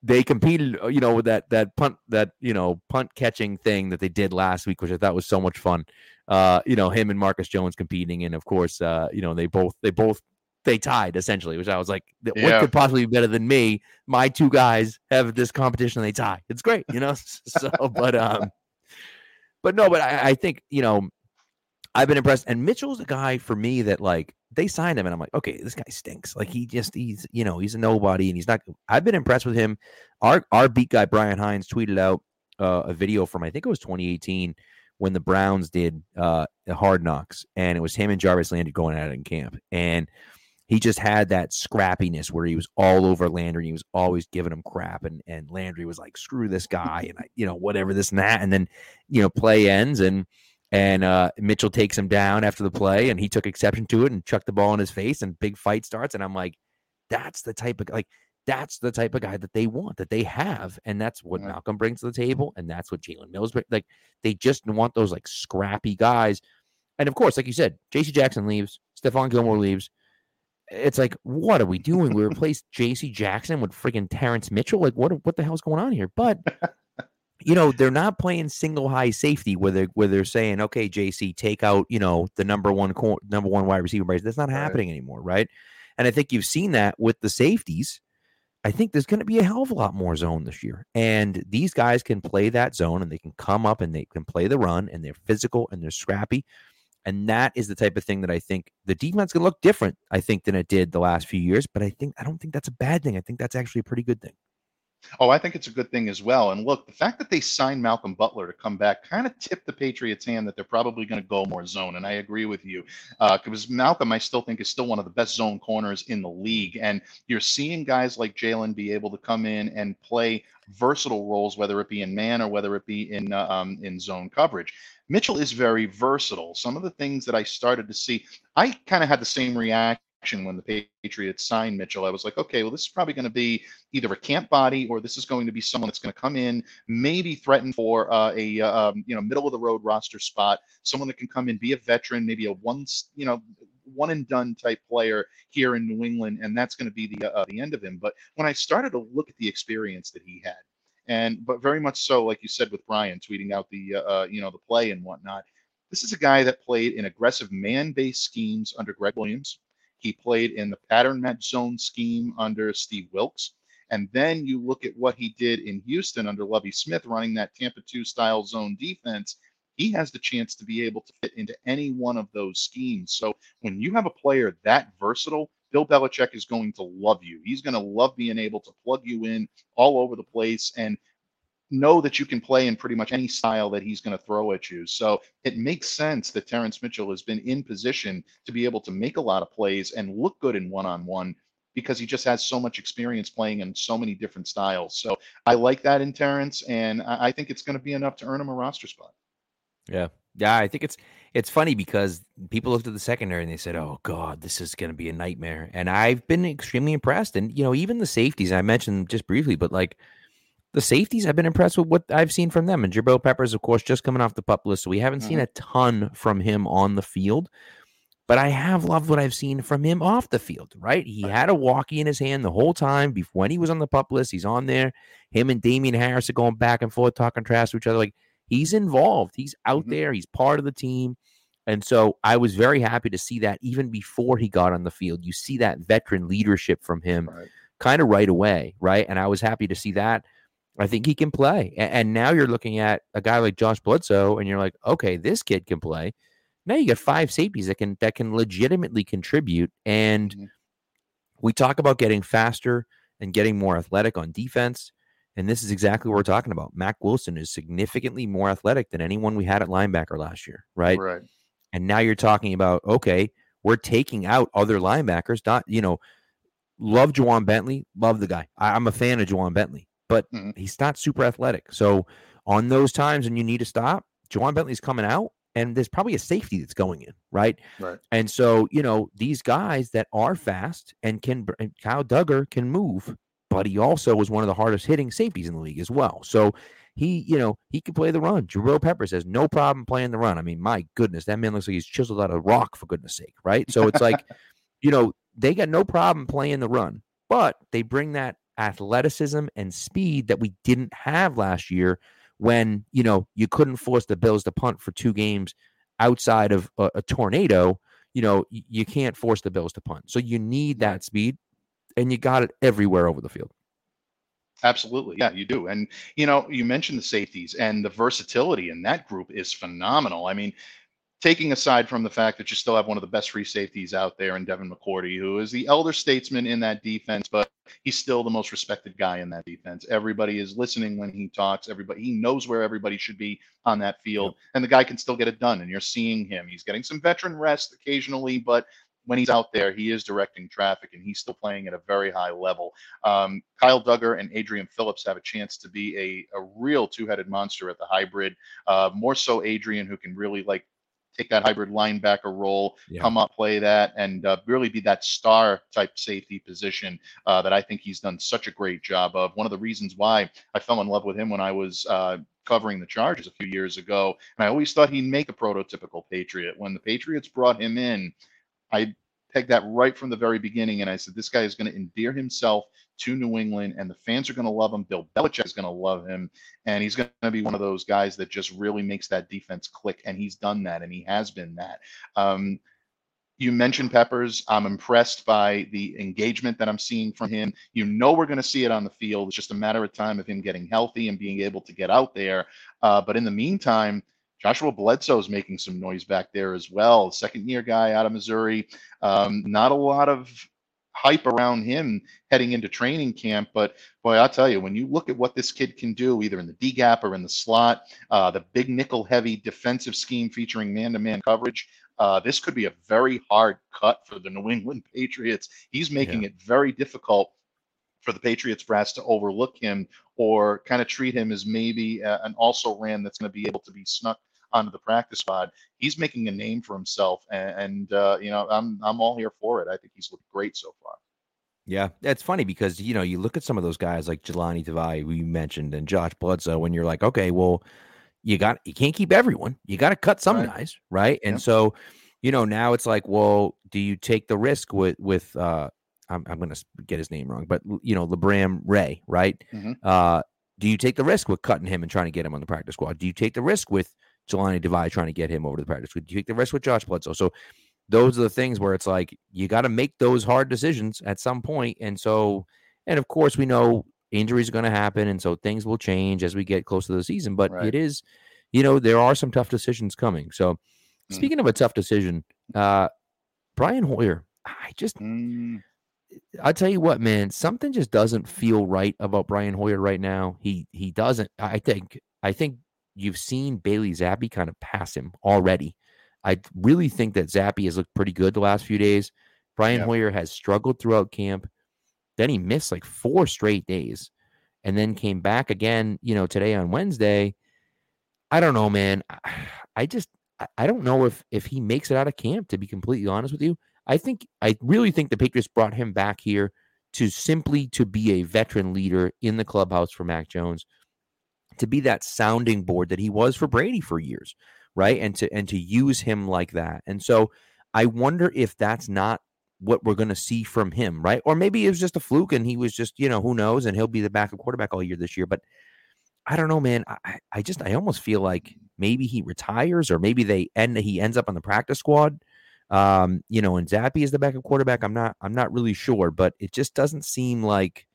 they competed, uh, you know, with that that punt that you know punt catching thing that they did last week, which I thought was so much fun. Uh, you know, him and Marcus Jones competing, and of course, uh, you know, they both they both they tied essentially, which I was like, what yeah. could possibly be better than me? My two guys have this competition, and they tie. It's great, you know. so, but um, but no, but I, I think you know, I've been impressed, and Mitchell's a guy for me that like they signed him, and I'm like, okay, this guy stinks. Like he just he's you know he's a nobody, and he's not. I've been impressed with him. Our our beat guy Brian Hines tweeted out uh, a video from I think it was 2018 when the Browns did uh, the Hard Knocks, and it was him and Jarvis Landry going at it in camp, and he just had that scrappiness where he was all over Landry. And he was always giving him crap, and and Landry was like, "Screw this guy," and I, you know whatever this and that, and then you know play ends and and uh, Mitchell takes him down after the play, and he took exception to it and chucked the ball in his face, and big fight starts. And I'm like, that's the type of like that's the type of guy that they want, that they have, and that's what Malcolm brings to the table, and that's what Jalen Mills But like. They just want those like scrappy guys, and of course, like you said, J.C. Jackson leaves, Stephon Gilmore leaves. It's like, what are we doing? We replaced J.C. Jackson with freaking Terrance Mitchell. Like, what what the hell's going on here? But you know, they're not playing single high safety where they're where they're saying, okay, JC, take out, you know, the number one cor- number one wide receiver. Brace. That's not right. happening anymore, right? And I think you've seen that with the safeties. I think there's going to be a hell of a lot more zone this year. And these guys can play that zone and they can come up and they can play the run and they're physical and they're scrappy. And that is the type of thing that I think the defense can look different, I think, than it did the last few years. But I think I don't think that's a bad thing. I think that's actually a pretty good thing. Oh, I think it's a good thing as well. And look, the fact that they signed Malcolm Butler to come back kind of tipped the Patriots' hand that they're probably going to go more zone. And I agree with you because uh, Malcolm, I still think, is still one of the best zone corners in the league. And you're seeing guys like Jalen be able to come in and play versatile roles, whether it be in man or whether it be in uh, um, in zone coverage. Mitchell is very versatile. Some of the things that I started to see, I kind of had the same reaction when the Patriots signed Mitchell. I was like, okay, well, this is probably going to be either a camp body or this is going to be someone that's going to come in, maybe threaten for uh, a uh, um, you know middle of the road roster spot, someone that can come in, be a veteran, maybe a once you know one and done type player here in New England, and that's going to be the uh, the end of him. But when I started to look at the experience that he had, and but very much so, like you said with Brian tweeting out the uh, uh you know the play and whatnot. This is a guy that played in aggressive man-based schemes under Gregg Williams. He played in the pattern match zone scheme under Steve Wilks. And then you look at what he did in Houston under Lovie Smith, running that Tampa 2 style zone defense. He has the chance to be able to fit into any one of those schemes. So when you have a player that versatile, Bill Belichick is going to love you. He's going to love being able to plug you in all over the place. And know that you can play in pretty much any style that he's going to throw at you. So it makes sense that Terrance Mitchell has been in position to be able to make a lot of plays and look good in one on one because he just has so much experience playing in so many different styles. So I like that in Terrance, and I think it's going to be enough to earn him a roster spot. Yeah. Yeah, I think it's it's funny because people looked at the secondary and they said, "Oh God, this is going to be a nightmare." And I've been extremely impressed. And you know, even the safeties I mentioned just briefly, but like the safeties, I've been impressed with what I've seen from them. And Jabril Peppers, of course, just coming off the pup list. So we haven't mm-hmm. seen a ton from him on the field. But I have loved what I've seen from him off the field, right? He had a walkie in his hand the whole time before when he was on the pup list. He's on there. Him and Damien Harris are going back and forth, talking trash to each other. Like he's involved. He's out mm-hmm. there. He's part of the team. And so I was very happy to see that even before he got on the field. You see that veteran leadership from him right. kind of right away, right? And I was happy to see that. I think he can play. And now you're looking at a guy like Josh Bledsoe, and you're like, okay, this kid can play. Now you got five safeties that can that can legitimately contribute. And mm-hmm. we talk about getting faster and getting more athletic on defense. And this is exactly what we're talking about. Mack Wilson is significantly more athletic than anyone we had at linebacker last year, right? Right. And now you're talking about, okay, we're taking out other linebackers. Not, you know, love Ja'Whaun Bentley, love the guy. I, am a fan of Ja'Whaun Bentley but mm-hmm. he's not super athletic. So on those times when you need to stop, Ja'Whaun Bentley's coming out and there's probably a safety that's going in, right? Right. And so, you know, these guys that are fast and can, and Kyle Dugger can move, but he also was one of the hardest hitting safeties in the league as well. So he, you know, he can play the run. Jabril Pepper says no problem playing the run. I mean, my goodness, that man looks like he's chiseled out of rock for goodness sake, right? So it's like, you know, they got no problem playing the run, but they bring that athleticism and speed that we didn't have last year when you know you couldn't force the Bills to punt for two games outside of a, a tornado. You know you, you can't force the Bills to punt, so you need that speed, and you got it everywhere over the field. Absolutely. Yeah, you do. And, you know, you mentioned the safeties and the versatility in that group is phenomenal. I mean, taking aside from the fact that you still have one of the best free safeties out there in Devin McCourty, who is the elder statesman in that defense, but he's still the most respected guy in that defense. Everybody is listening when he talks. Everybody he knows where everybody should be on that field, and the guy can still get it done. And you're seeing him. He's getting some veteran rest occasionally, but when he's out there, he is directing traffic and he's still playing at a very high level. Um, Kyle Dugger and Adrian Phillips have a chance to be a, a real two headed monster at the hybrid. Uh, more so, Adrian, who can really like take that hybrid linebacker role, yeah. come up, play that, and uh, really be that star type safety position uh, that I think he's done such a great job of. One of the reasons why I fell in love with him when I was uh, covering the Chargers a few years ago, and I always thought he'd make a prototypical Patriot. When the Patriots brought him in, I pegged that right from the very beginning, and I said this guy is going to endear himself to New England, and the fans are going to love him. Bill Belichick is going to love him, and he's going to be one of those guys that just really makes that defense click. And he's done that, and he has been that. Um, you mentioned Peppers. I'm impressed by the engagement that I'm seeing from him. You know, we're going to see it on the field. It's just a matter of time of him getting healthy and being able to get out there. Uh, but in the meantime, Joshuah Bledsoe is making some noise back there as well. Second year guy out of Missouri. Um, not a lot of hype around him heading into training camp. But boy, I'll tell you, when you look at what this kid can do, either in the D gap or in the slot, uh, the big nickel heavy defensive scheme featuring man to man coverage, uh, this could be a very hard cut for the New England Patriots. He's making yeah. it very difficult for the Patriots brass to overlook him or kind of treat him as maybe a, an also ran that's going to be able to be snuck onto the practice squad. He's making a name for himself, and, and uh, you know I'm I'm all here for it. I think he's looked great so far. Yeah, it's funny because you know you look at some of those guys like Jahlani Tavai, we mentioned, and Josh Bledsoe, when you're like, okay, well, you got you can't keep everyone. You got to cut some right. guys, right? And so, you know, now it's like, well, do you take the risk with with uh I'm I'm gonna get his name wrong, but you know, Labram Ray, right? Mm-hmm. Uh do you take the risk with cutting him and trying to get him on the practice squad? Do you take the risk with Jahlani Tavai trying to get him over to the practice squad? You take the risk with Josh Bledsoe? So those are the things where it's like you got to make those hard decisions at some point. And so, and of course, we know injuries are going to happen, and so things will change as we get close to the season. But right. it is, you know, there are some tough decisions coming. So, mm. speaking of a tough decision, uh, Brian Hoyer, I just, mm. I tell you what, man, something just doesn't feel right about Brian Hoyer right now. He he doesn't. I think I think you've seen Bailey Zappe kind of pass him already. I really think that Zappe has looked pretty good the last few days. Brian yep. Hoyer has struggled throughout camp. Then he missed like four straight days and then came back again, you know, today on Wednesday. I don't know, man. I just I don't know if if he makes it out of camp to be completely honest with you. I think I really think the Patriots brought him back here to simply to be a veteran leader in the clubhouse for Mac Jones, to be that sounding board that he was for Brady for years, right? And to and to use him like that. And so I wonder if that's not what we're going to see from him, right? Or maybe it was just a fluke and he was just, you know, who knows, and he'll be the backup quarterback all year this year. But I don't know, man. I, I just I almost feel like maybe he retires or maybe they end he ends up on the practice squad. Um, you know, and Zappe is the backup quarterback. I'm not I'm not really sure, but it just doesn't seem like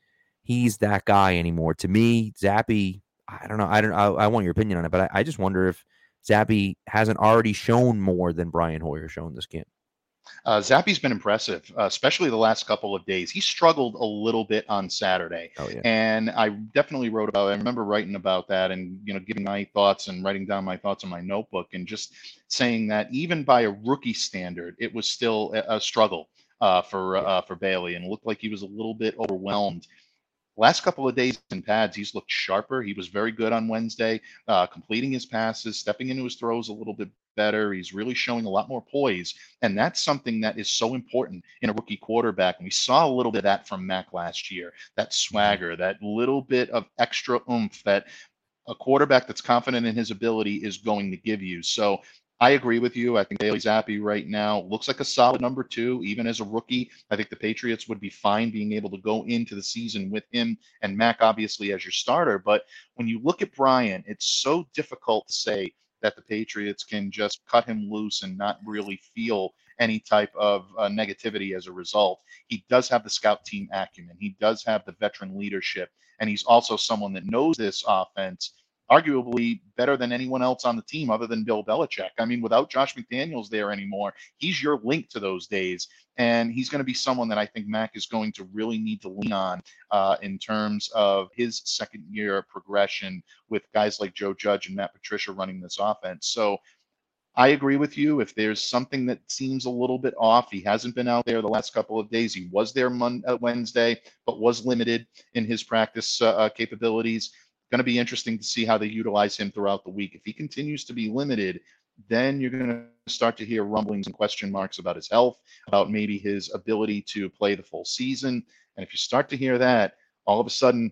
he's that guy anymore. To me, Zappe, I don't know. I don't I, I want your opinion on it, but I, I just wonder if Zappe hasn't already shown more than Brian Hoyer shown this camp. Uh, Zappe's been impressive, uh, especially the last couple of days. He struggled a little bit on Saturday, oh, yeah. and I definitely wrote about. It. I remember writing about that, and you know, giving my thoughts and writing down my thoughts in my notebook, and just saying that even by a rookie standard, it was still a, a struggle uh, for uh, for Bailey, and looked like he was a little bit overwhelmed last couple of days in pads, he's looked sharper. He was very good on Wednesday, uh, completing his passes, stepping into his throws a little bit better. He's really showing a lot more poise. And that's something that is so important in a rookie quarterback. And we saw a little bit of that from Mac last year that swagger, that little bit of extra oomph that a quarterback that's confident in his ability is going to give you. So I agree with you. I think Bailey Zappe right now looks like a solid number two, even as a rookie. I think the Patriots would be fine being able to go into the season with him and Mac, obviously, as your starter. But when you look at Brian, it's so difficult to say that the Patriots can just cut him loose and not really feel any type of uh, negativity as a result. He does have the scout team acumen, he does have the veteran leadership, and he's also someone that knows this offense arguably better than anyone else on the team other than Bill Belichick. I mean, without Josh McDaniels there anymore, he's your link to those days. And he's going to be someone that I think Mac is going to really need to lean on uh, in terms of his second year progression with guys like Joe Judge and Matt Patricia running this offense. So I agree with you. If there's something that seems a little bit off, he hasn't been out there the last couple of days. He was there Monday, uh, Wednesday, but was limited in his practice uh, uh capabilities going to be interesting to see how they utilize him throughout the week. If he continues to be limited, then you're going to start to hear rumblings and question marks about his health, about maybe his ability to play the full season. And if you start to hear that, all of a sudden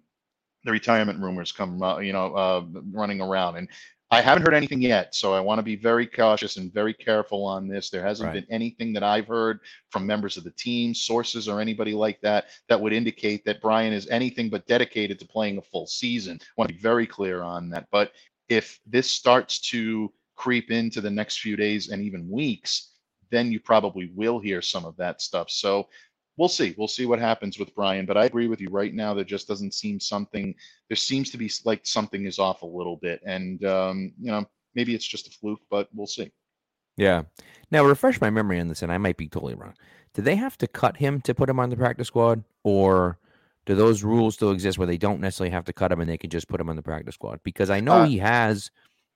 the retirement rumors come, uh, you know, uh, running around. And I haven't heard anything yet, so I want to be very cautious and very careful on this. There hasn't right. been anything that I've heard from members of the team, sources, or anybody like that that would indicate that Brian is anything but dedicated to playing a full season. I want to be very clear on that. But if this starts to creep into the next few days and even weeks, then you probably will hear some of that stuff. So we'll see. We'll see what happens with Brian. But I agree with you right now. There just doesn't seem something. There seems to be like something is off a little bit, and um, you know maybe it's just a fluke, but we'll see. Yeah. Now refresh my memory on this, and I might be totally wrong. Do they have to cut him to put him on the practice squad, or do those rules still exist where they don't necessarily have to cut him and they can just put him on the practice squad? Because I know uh, he has.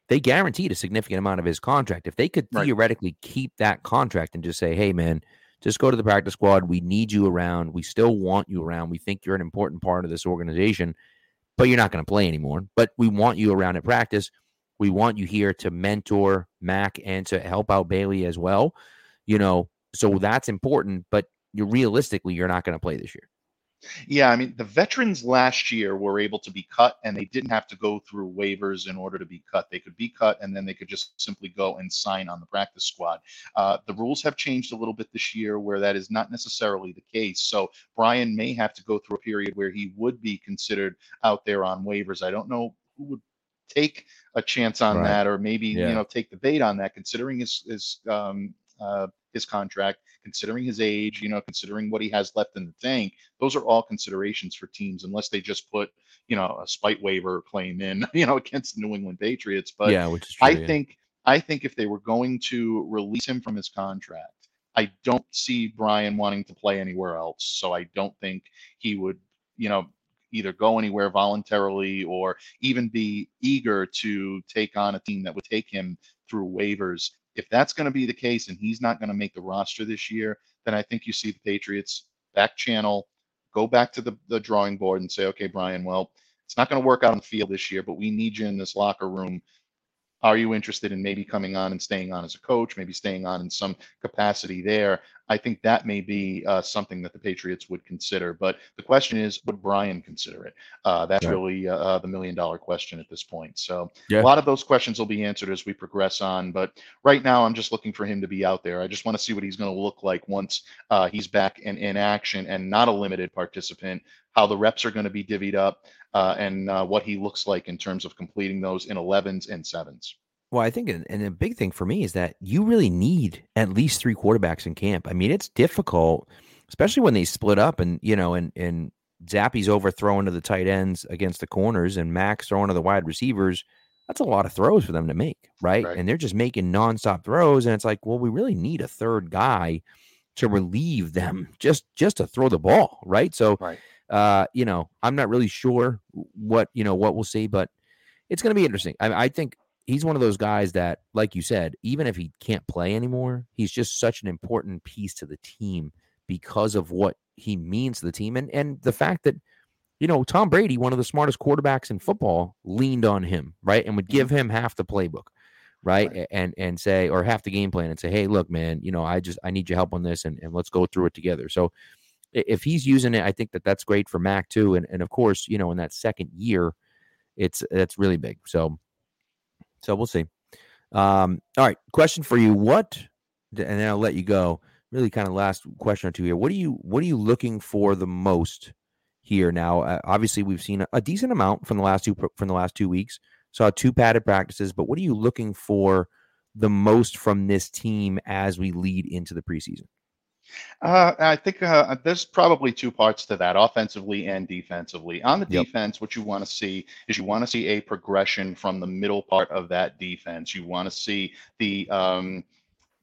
They guaranteed a significant amount of his contract. If they could right. theoretically keep that contract and just say, "Hey, man, just go to the practice squad. We need you around. We still want you around. We think you're an important part of this organization, but you're not going to play anymore. But we want you around at practice. We want you here to mentor Mac and to help out Bailey as well. You know, so that's important, but you realistically, you're not going to play this year. Yeah, I mean, the veterans last year were able to be cut and they didn't have to go through waivers in order to be cut. They could be cut and then they could just simply go and sign on the practice squad. Uh, the rules have changed a little bit this year where that is not necessarily the case. So Brian may have to go through a period where he would be considered out there on waivers. I don't know who would take a chance on right. that or maybe yeah. you know take the bait on that considering his his um, uh, his contract, considering his age, you know, considering what he has left in the tank. Those are all considerations for teams, unless they just put, you know, a spite waiver claim in, you know, against the New England Patriots. But yeah, which is true, I yeah. think I think if they were going to release him from his contract, I don't see Brian wanting to play anywhere else. So I don't think he would, you know, either go anywhere voluntarily or even be eager to take on a team that would take him through waivers if that's going to be the case and he's not going to make the roster this year, then I think you see the Patriots back channel, go back to the, the drawing board and say, okay, Brian, well, it's not going to work out on the field this year, but we need you in this locker room are you interested in maybe coming on and staying on as a coach, maybe staying on in some capacity there? I think that may be uh, something that the Patriots would consider. But the question is, would Brian consider it? Uh, that's really uh, uh, the million dollar question at this point. So yeah. a lot of those questions will be answered as we progress on. But right now, I'm just looking for him to be out there. I just want to see what he's going to look like once uh, he's back and in action and not a limited participant, how the reps are going to be divvied up uh, and uh, what he looks like in terms of completing those in 11s and 7s. Well, I think, and a big thing for me is that you really need at least three quarterbacks in camp. I mean, it's difficult, especially when they split up and, you know, and, and Zappe's overthrowing to the tight ends against the corners and Max throwing to the wide receivers. That's a lot of throws for them to make, right? right? And they're just making nonstop throws. And it's like, well, we really need a third guy to relieve them just just to throw the ball, right? So right. Uh, you know, I'm not really sure what you know what we'll see, but it's going to be interesting. I, I think he's one of those guys that, like you said, even if he can't play anymore, he's just such an important piece to the team because of what he means to the team and and the fact that you know Tom Brady, one of the smartest quarterbacks in football, leaned on him right and would mm-hmm. give him half the playbook. Right? right? and and say or half the game plan and say hey look man you know i just i need your help on this and, and let's go through it together so if he's using it, I think that that's great for Mac too. And and of course, you know, in that second year, it's that's really big. So so we'll see. Um, all right, question for you: What? And then I'll let you go. Really, kind of last question or two here. What are you What are you looking for the most here now? Uh, obviously, we've seen a, a decent amount from the last two from the last two weeks. Saw two padded practices, but what are you looking for the most from this team as we lead into the preseason? Uh, I think uh, there's probably two parts to that, offensively and defensively. On the yep. defense, what you want to see is you want to see a progression from the middle part of that defense. You want to see the um,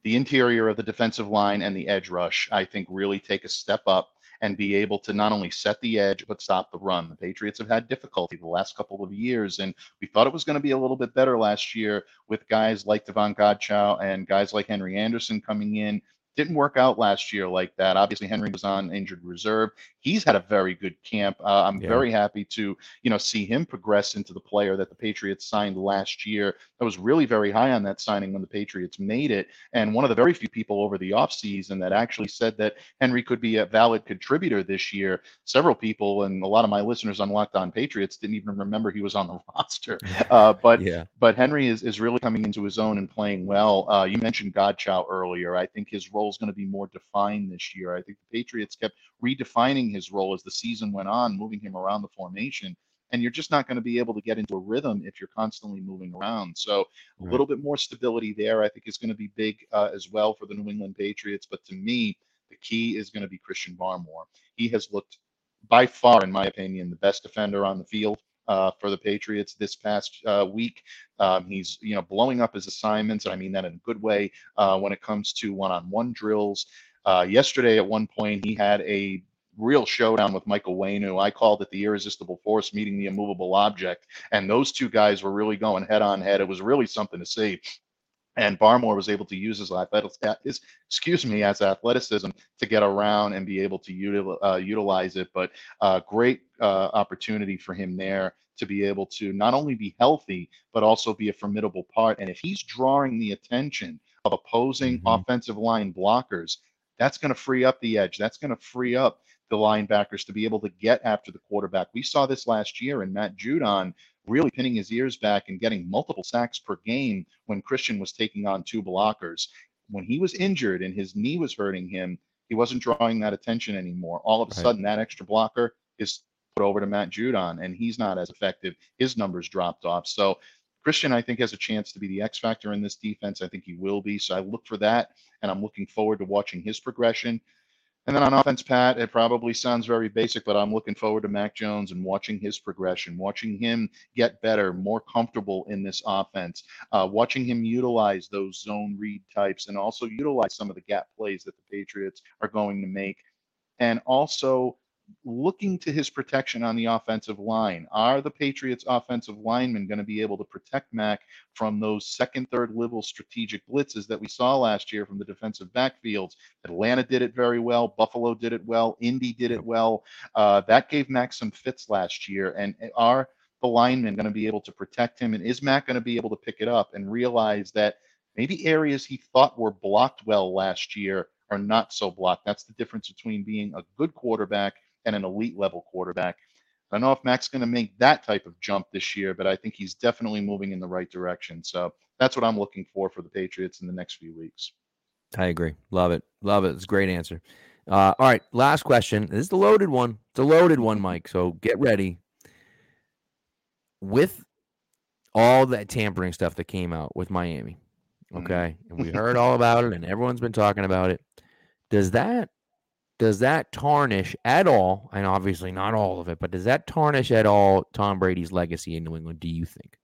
the interior of the defensive line and the edge rush. I think really take a step up and be able to not only set the edge but stop the run. The Patriots have had difficulty the last couple of years, and we thought it was going to be a little bit better last year with guys like Davon Godchaux and guys like Henry Anderson coming in Didn't work out last year like that. Obviously, Henry was on injured reserve. He's had a very good camp. Uh, I'm yeah. very happy to you know see him progress into the player that the Patriots signed last year. I was really very high on that signing when the Patriots made it, and one of the very few people over the offseason that actually said that Henry could be a valid contributor this year. Several people and a lot of my listeners on Locked On Patriots didn't even remember he was on the roster. Uh, but yeah. but Henry is, is really coming into his own and playing well. Uh, you mentioned Godchaux earlier. I think his role is going to be more defined this year. I think the Patriots kept redefining his role as the season went on, moving him around the formation. And you're just not going to be able to get into a rhythm if you're constantly moving around. So a little bit more stability there, I think, is going to be big uh, as well for the New England Patriots. But to me, the key is going to be Christian Barmore. He has looked by far, in my opinion, the best defender on the field. Uh, for the Patriots this past uh, week. Um, he's you know blowing up his assignments, and I mean that in a good way uh, when it comes to one-on-one drills. Uh, yesterday, at one point, he had a real showdown with Michael Onwenu. I called it the irresistible force meeting the immovable object, and those two guys were really going head on head. It was really something to see and Barmore was able to use his his excuse me as athleticism to get around and be able to util, uh, utilize it. But uh, great uh, opportunity for him there to be able to not only be healthy but also be a formidable part. And if he's drawing the attention of opposing mm-hmm. offensive line blockers, that's going to free up the edge. That's going to free up the linebackers to be able to get after the quarterback. We saw this last year in Matt Judon really pinning his ears back and getting multiple sacks per game when Christian was taking on two blockers. When he was injured and his knee was hurting him, he wasn't drawing that attention anymore. All of a right. sudden, that extra blocker is put over to Matt Judon, and he's not as effective. His numbers dropped off. So Christian, I think, has a chance to be the X factor in this defense. I think he will be. So I look for that, and I'm looking forward to watching his progression. And then on offense, Pat, it probably sounds very basic, but I'm looking forward to Mac Jones and watching his progression, watching him get better, more comfortable in this offense, uh, watching him utilize those zone read types and also utilize some of the gap plays that the Patriots are going to make. And also looking to his protection on the offensive line. Are the Patriots' offensive linemen going to be able to protect Mac from those second, third level strategic blitzes that we saw last year from the defensive backfields? Atlanta did it very well. Buffalo did it well. Indy did it well. Uh, that gave Mac some fits last year. And are the linemen going to be able to protect him? And is Mac going to be able to pick it up and realize that maybe areas he thought were blocked well last year are not so blocked? That's the difference between being a good quarterback and an elite level quarterback. I don't know if Mac's going to make that type of jump this year, but I think he's definitely moving in the right direction. So that's what I'm looking for for the Patriots in the next few weeks. I agree. Love it. Love it. It's a great answer. Uh, all right. Last question. This is the loaded one. It's a loaded one, Mike. So get ready. With all that tampering stuff that came out with Miami, mm-hmm. okay, and we heard all about it, and everyone's been talking about it. Does that does that tarnish at all, and obviously not all of it, but does that tarnish at all Tom Brady's legacy in New England, do you think?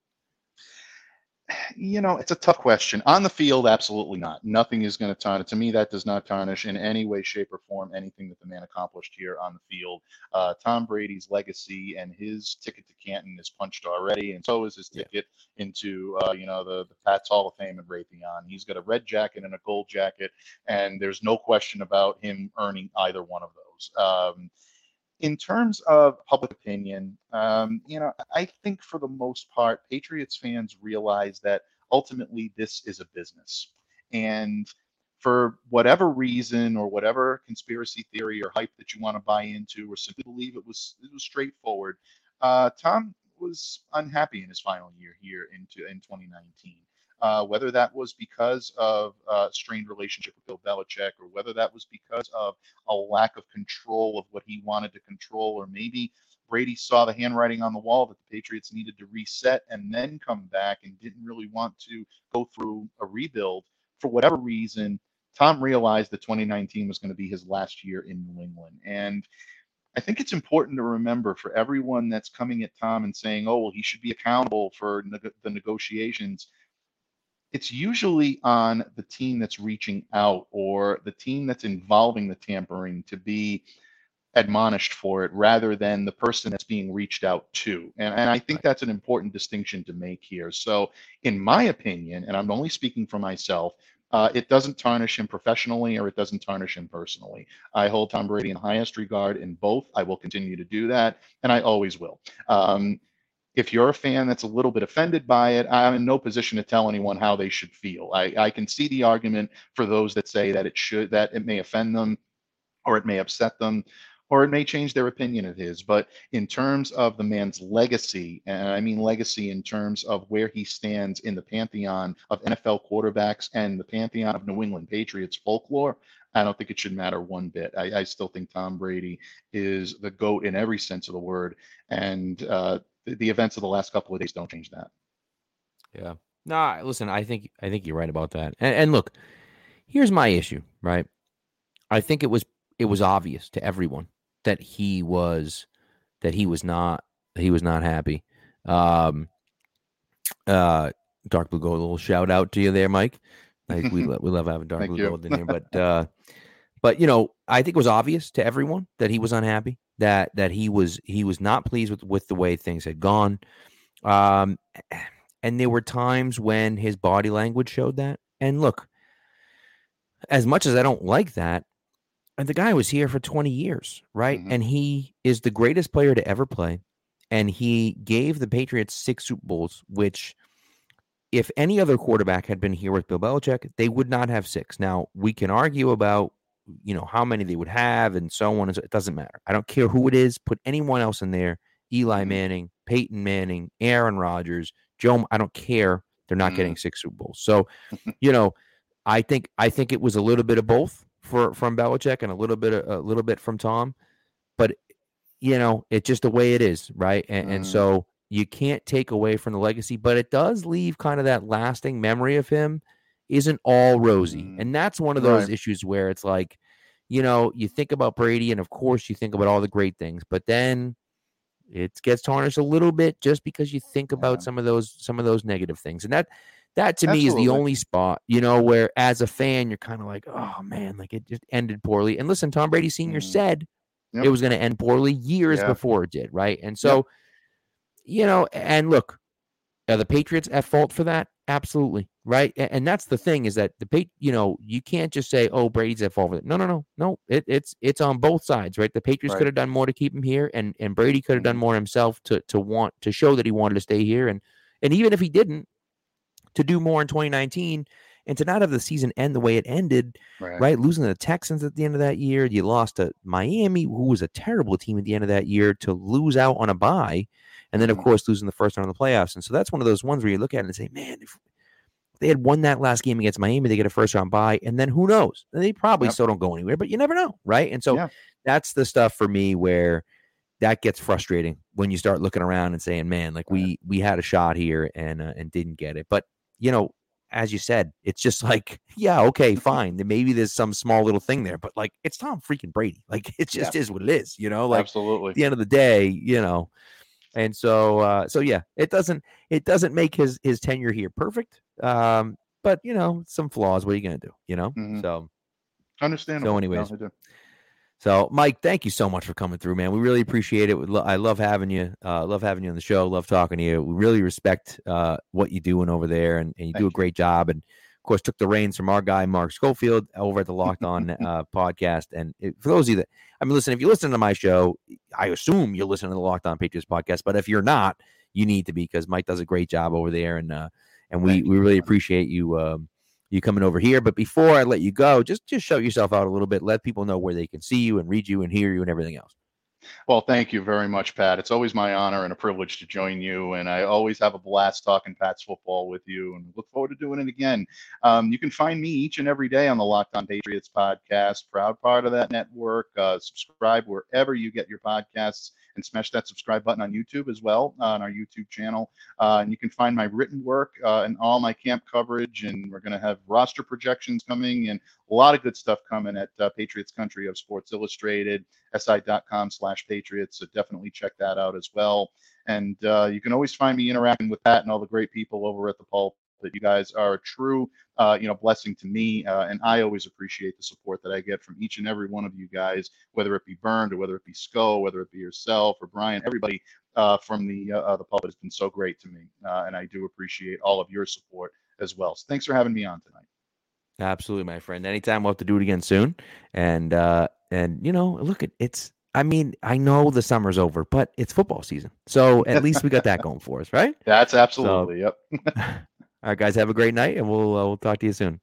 You know, it's a tough question. On the field, absolutely not. Nothing is going to tarnish. To me, that does not tarnish in any way, shape, or form anything that the man accomplished here on the field. Uh, Tom Brady's legacy and his ticket to Canton is punched already, and so is his ticket yeah. into, uh, you know, the, the Pats Hall of Fame and Raytheon. He's got a red jacket and a gold jacket, and there's no question about him earning either one of those. Um, in terms of public opinion, um, you know, I think for the most part, Patriots fans realize that ultimately this is a business. And for whatever reason or whatever conspiracy theory or hype that you want to buy into or simply believe it was it was straightforward, uh, Tom was unhappy in his final year here into in 2019 uh, whether that was because of a strained relationship with Bill Belichick or whether that was because of a lack of control of what he wanted to control, or maybe Brady saw the handwriting on the wall that the Patriots needed to reset and then come back and didn't really want to go through a rebuild. For whatever reason, Tom realized that 2019 was going to be his last year in New England. And I think it's important to remember for everyone that's coming at Tom and saying, oh, well, he should be accountable for ne- the negotiations it's usually on the team that's reaching out or the team that's involving the tampering to be admonished for it rather than the person that's being reached out to. And, and I think that's an important distinction to make here. So, in my opinion, and I'm only speaking for myself, uh, it doesn't tarnish him professionally or it doesn't tarnish him personally. I hold Tom Brady in highest regard in both. I will continue to do that, and I always will. Um, if you're a fan that's a little bit offended by it, I'm in no position to tell anyone how they should feel. I, I can see the argument for those that say that it should that it may offend them or it may upset them or it may change their opinion of his. But in terms of the man's legacy, and I mean legacy in terms of where he stands in the pantheon of NFL quarterbacks and the pantheon of New England Patriots folklore, I don't think it should matter one bit. I, I still think Tom Brady is the GOAT in every sense of the word. And uh, the, the events of the last couple of days don't change that. Yeah. No, listen, I think I think you're right about that. And, and look, here's my issue, right? I think it was it was obvious to everyone that he was that he was not he was not happy. Um uh Dark Blue Gold, a little shout out to you there, Mike. Like we love, we love having Dark Blue you. Gold in here, but uh but you know, I think it was obvious to everyone that he was unhappy that that he was he was not pleased with with the way things had gone. Um, and there were times when his body language showed that. And look, as much as I don't like that, the guy was here for 20 years, right? Mm-hmm. And he is the greatest player to ever play. And he gave the Patriots six Super Bowls, which if any other quarterback had been here with Bill Belichick, they would not have six. Now, we can argue about you know how many they would have and so on and so it doesn't matter i don't care who it is put anyone else in there eli mm-hmm. manning peyton manning aaron rodgers joe i don't care they're not mm. getting six super bowls so you know i think i think it was a little bit of both for from Belichick and a little bit a little bit from tom but you know it's just the way it is right and, mm. and so you can't take away from the legacy but it does leave kind of that lasting memory of him isn't all rosy. Mm, and that's one of those right. issues where it's like, you know, you think about Brady and of course you think about all the great things, but then it gets tarnished a little bit just because you think about yeah. some of those some of those negative things. And that that to Absolutely. me is the only spot, you know, where as a fan you're kind of like, "Oh man, like it just ended poorly." And listen, Tom Brady senior mm. said yep. it was going to end poorly years yeah. before it did, right? And so yep. you know, and look, are the Patriots at fault for that? Absolutely. Right. And that's the thing is that the you know, you can't just say, oh, Brady's at fault for it. No, no, no, no. It, it's it's on both sides, right? The Patriots right. could have done more to keep him here, and and Brady could have done mm-hmm. more himself to to want to show that he wanted to stay here. And and even if he didn't, to do more in 2019 and to not have the season end the way it ended, right. right? Losing the Texans at the end of that year, you lost to Miami, who was a terrible team at the end of that year, to lose out on a bye and then of mm-hmm. course losing the first round of the playoffs. And so that's one of those ones where you look at it and say, man, if they had won that last game against Miami, they get a first round bye, and then who knows? They probably yep. still don't go anywhere, but you never know, right? And so yeah. that's the stuff for me where that gets frustrating when you start looking around and saying, man, like we we had a shot here and uh, and didn't get it. But you know, as you said, it's just like, yeah, okay, fine. Then Maybe there's some small little thing there, but like it's Tom freaking Brady. Like it just yeah. is what it is, you know. Like absolutely. At the end of the day, you know, and so, uh, so yeah, it doesn't it doesn't make his his tenure here perfect. Um, but you know, some flaws. What are you gonna do? You know. Mm-hmm. So, understandable. So, anyways. No, so, Mike, thank you so much for coming through, man. We really appreciate it. I love having you. Uh, love having you on the show. Love talking to you. We really respect uh, what you're doing over there, and, and you thank do a great you. job. And of course, took the reins from our guy Mark Schofield over at the Locked On uh, podcast. And it, for those of you that I mean, listen, if you listen to my show, I assume you're listening to the Locked On Patriots podcast. But if you're not, you need to be because Mike does a great job over there, and uh, and we we really appreciate you. Um, you coming over here. But before I let you go, just just show yourself out a little bit. Let people know where they can see you and read you and hear you and everything else. Well, thank you very much, Pat. It's always my honor and a privilege to join you, and I always have a blast talking Pats football with you, and look forward to doing it again. Um, you can find me each and every day on the Locked On Patriots podcast, proud part of that network. Uh, subscribe wherever you get your podcasts and smash that subscribe button on YouTube as well uh, on our YouTube channel. Uh, and you can find my written work uh, and all my camp coverage. And we're going to have roster projections coming and a lot of good stuff coming at Patriots Country of Sports Illustrated, si.com slash Patriots. So definitely check that out as well. And you can always find me interacting with Pat and all the great people over at the Pulp that You guys are a true, uh, you know, blessing to me, uh, and I always appreciate the support that I get from each and every one of you guys, whether it be Burned or whether it be Sco, whether it be yourself or Brian. Everybody uh, from the uh, uh, the public has been so great to me, uh, and I do appreciate all of your support as well. So thanks for having me on tonight. Absolutely, my friend. Anytime we'll have to do it again soon, and uh, and you know, look, at it's. I mean, I know the summer's over, but it's football season, so at least we got that going for us, right? That's absolutely so, yep. All right, guys, have a great night, and we'll uh, we'll talk to you soon.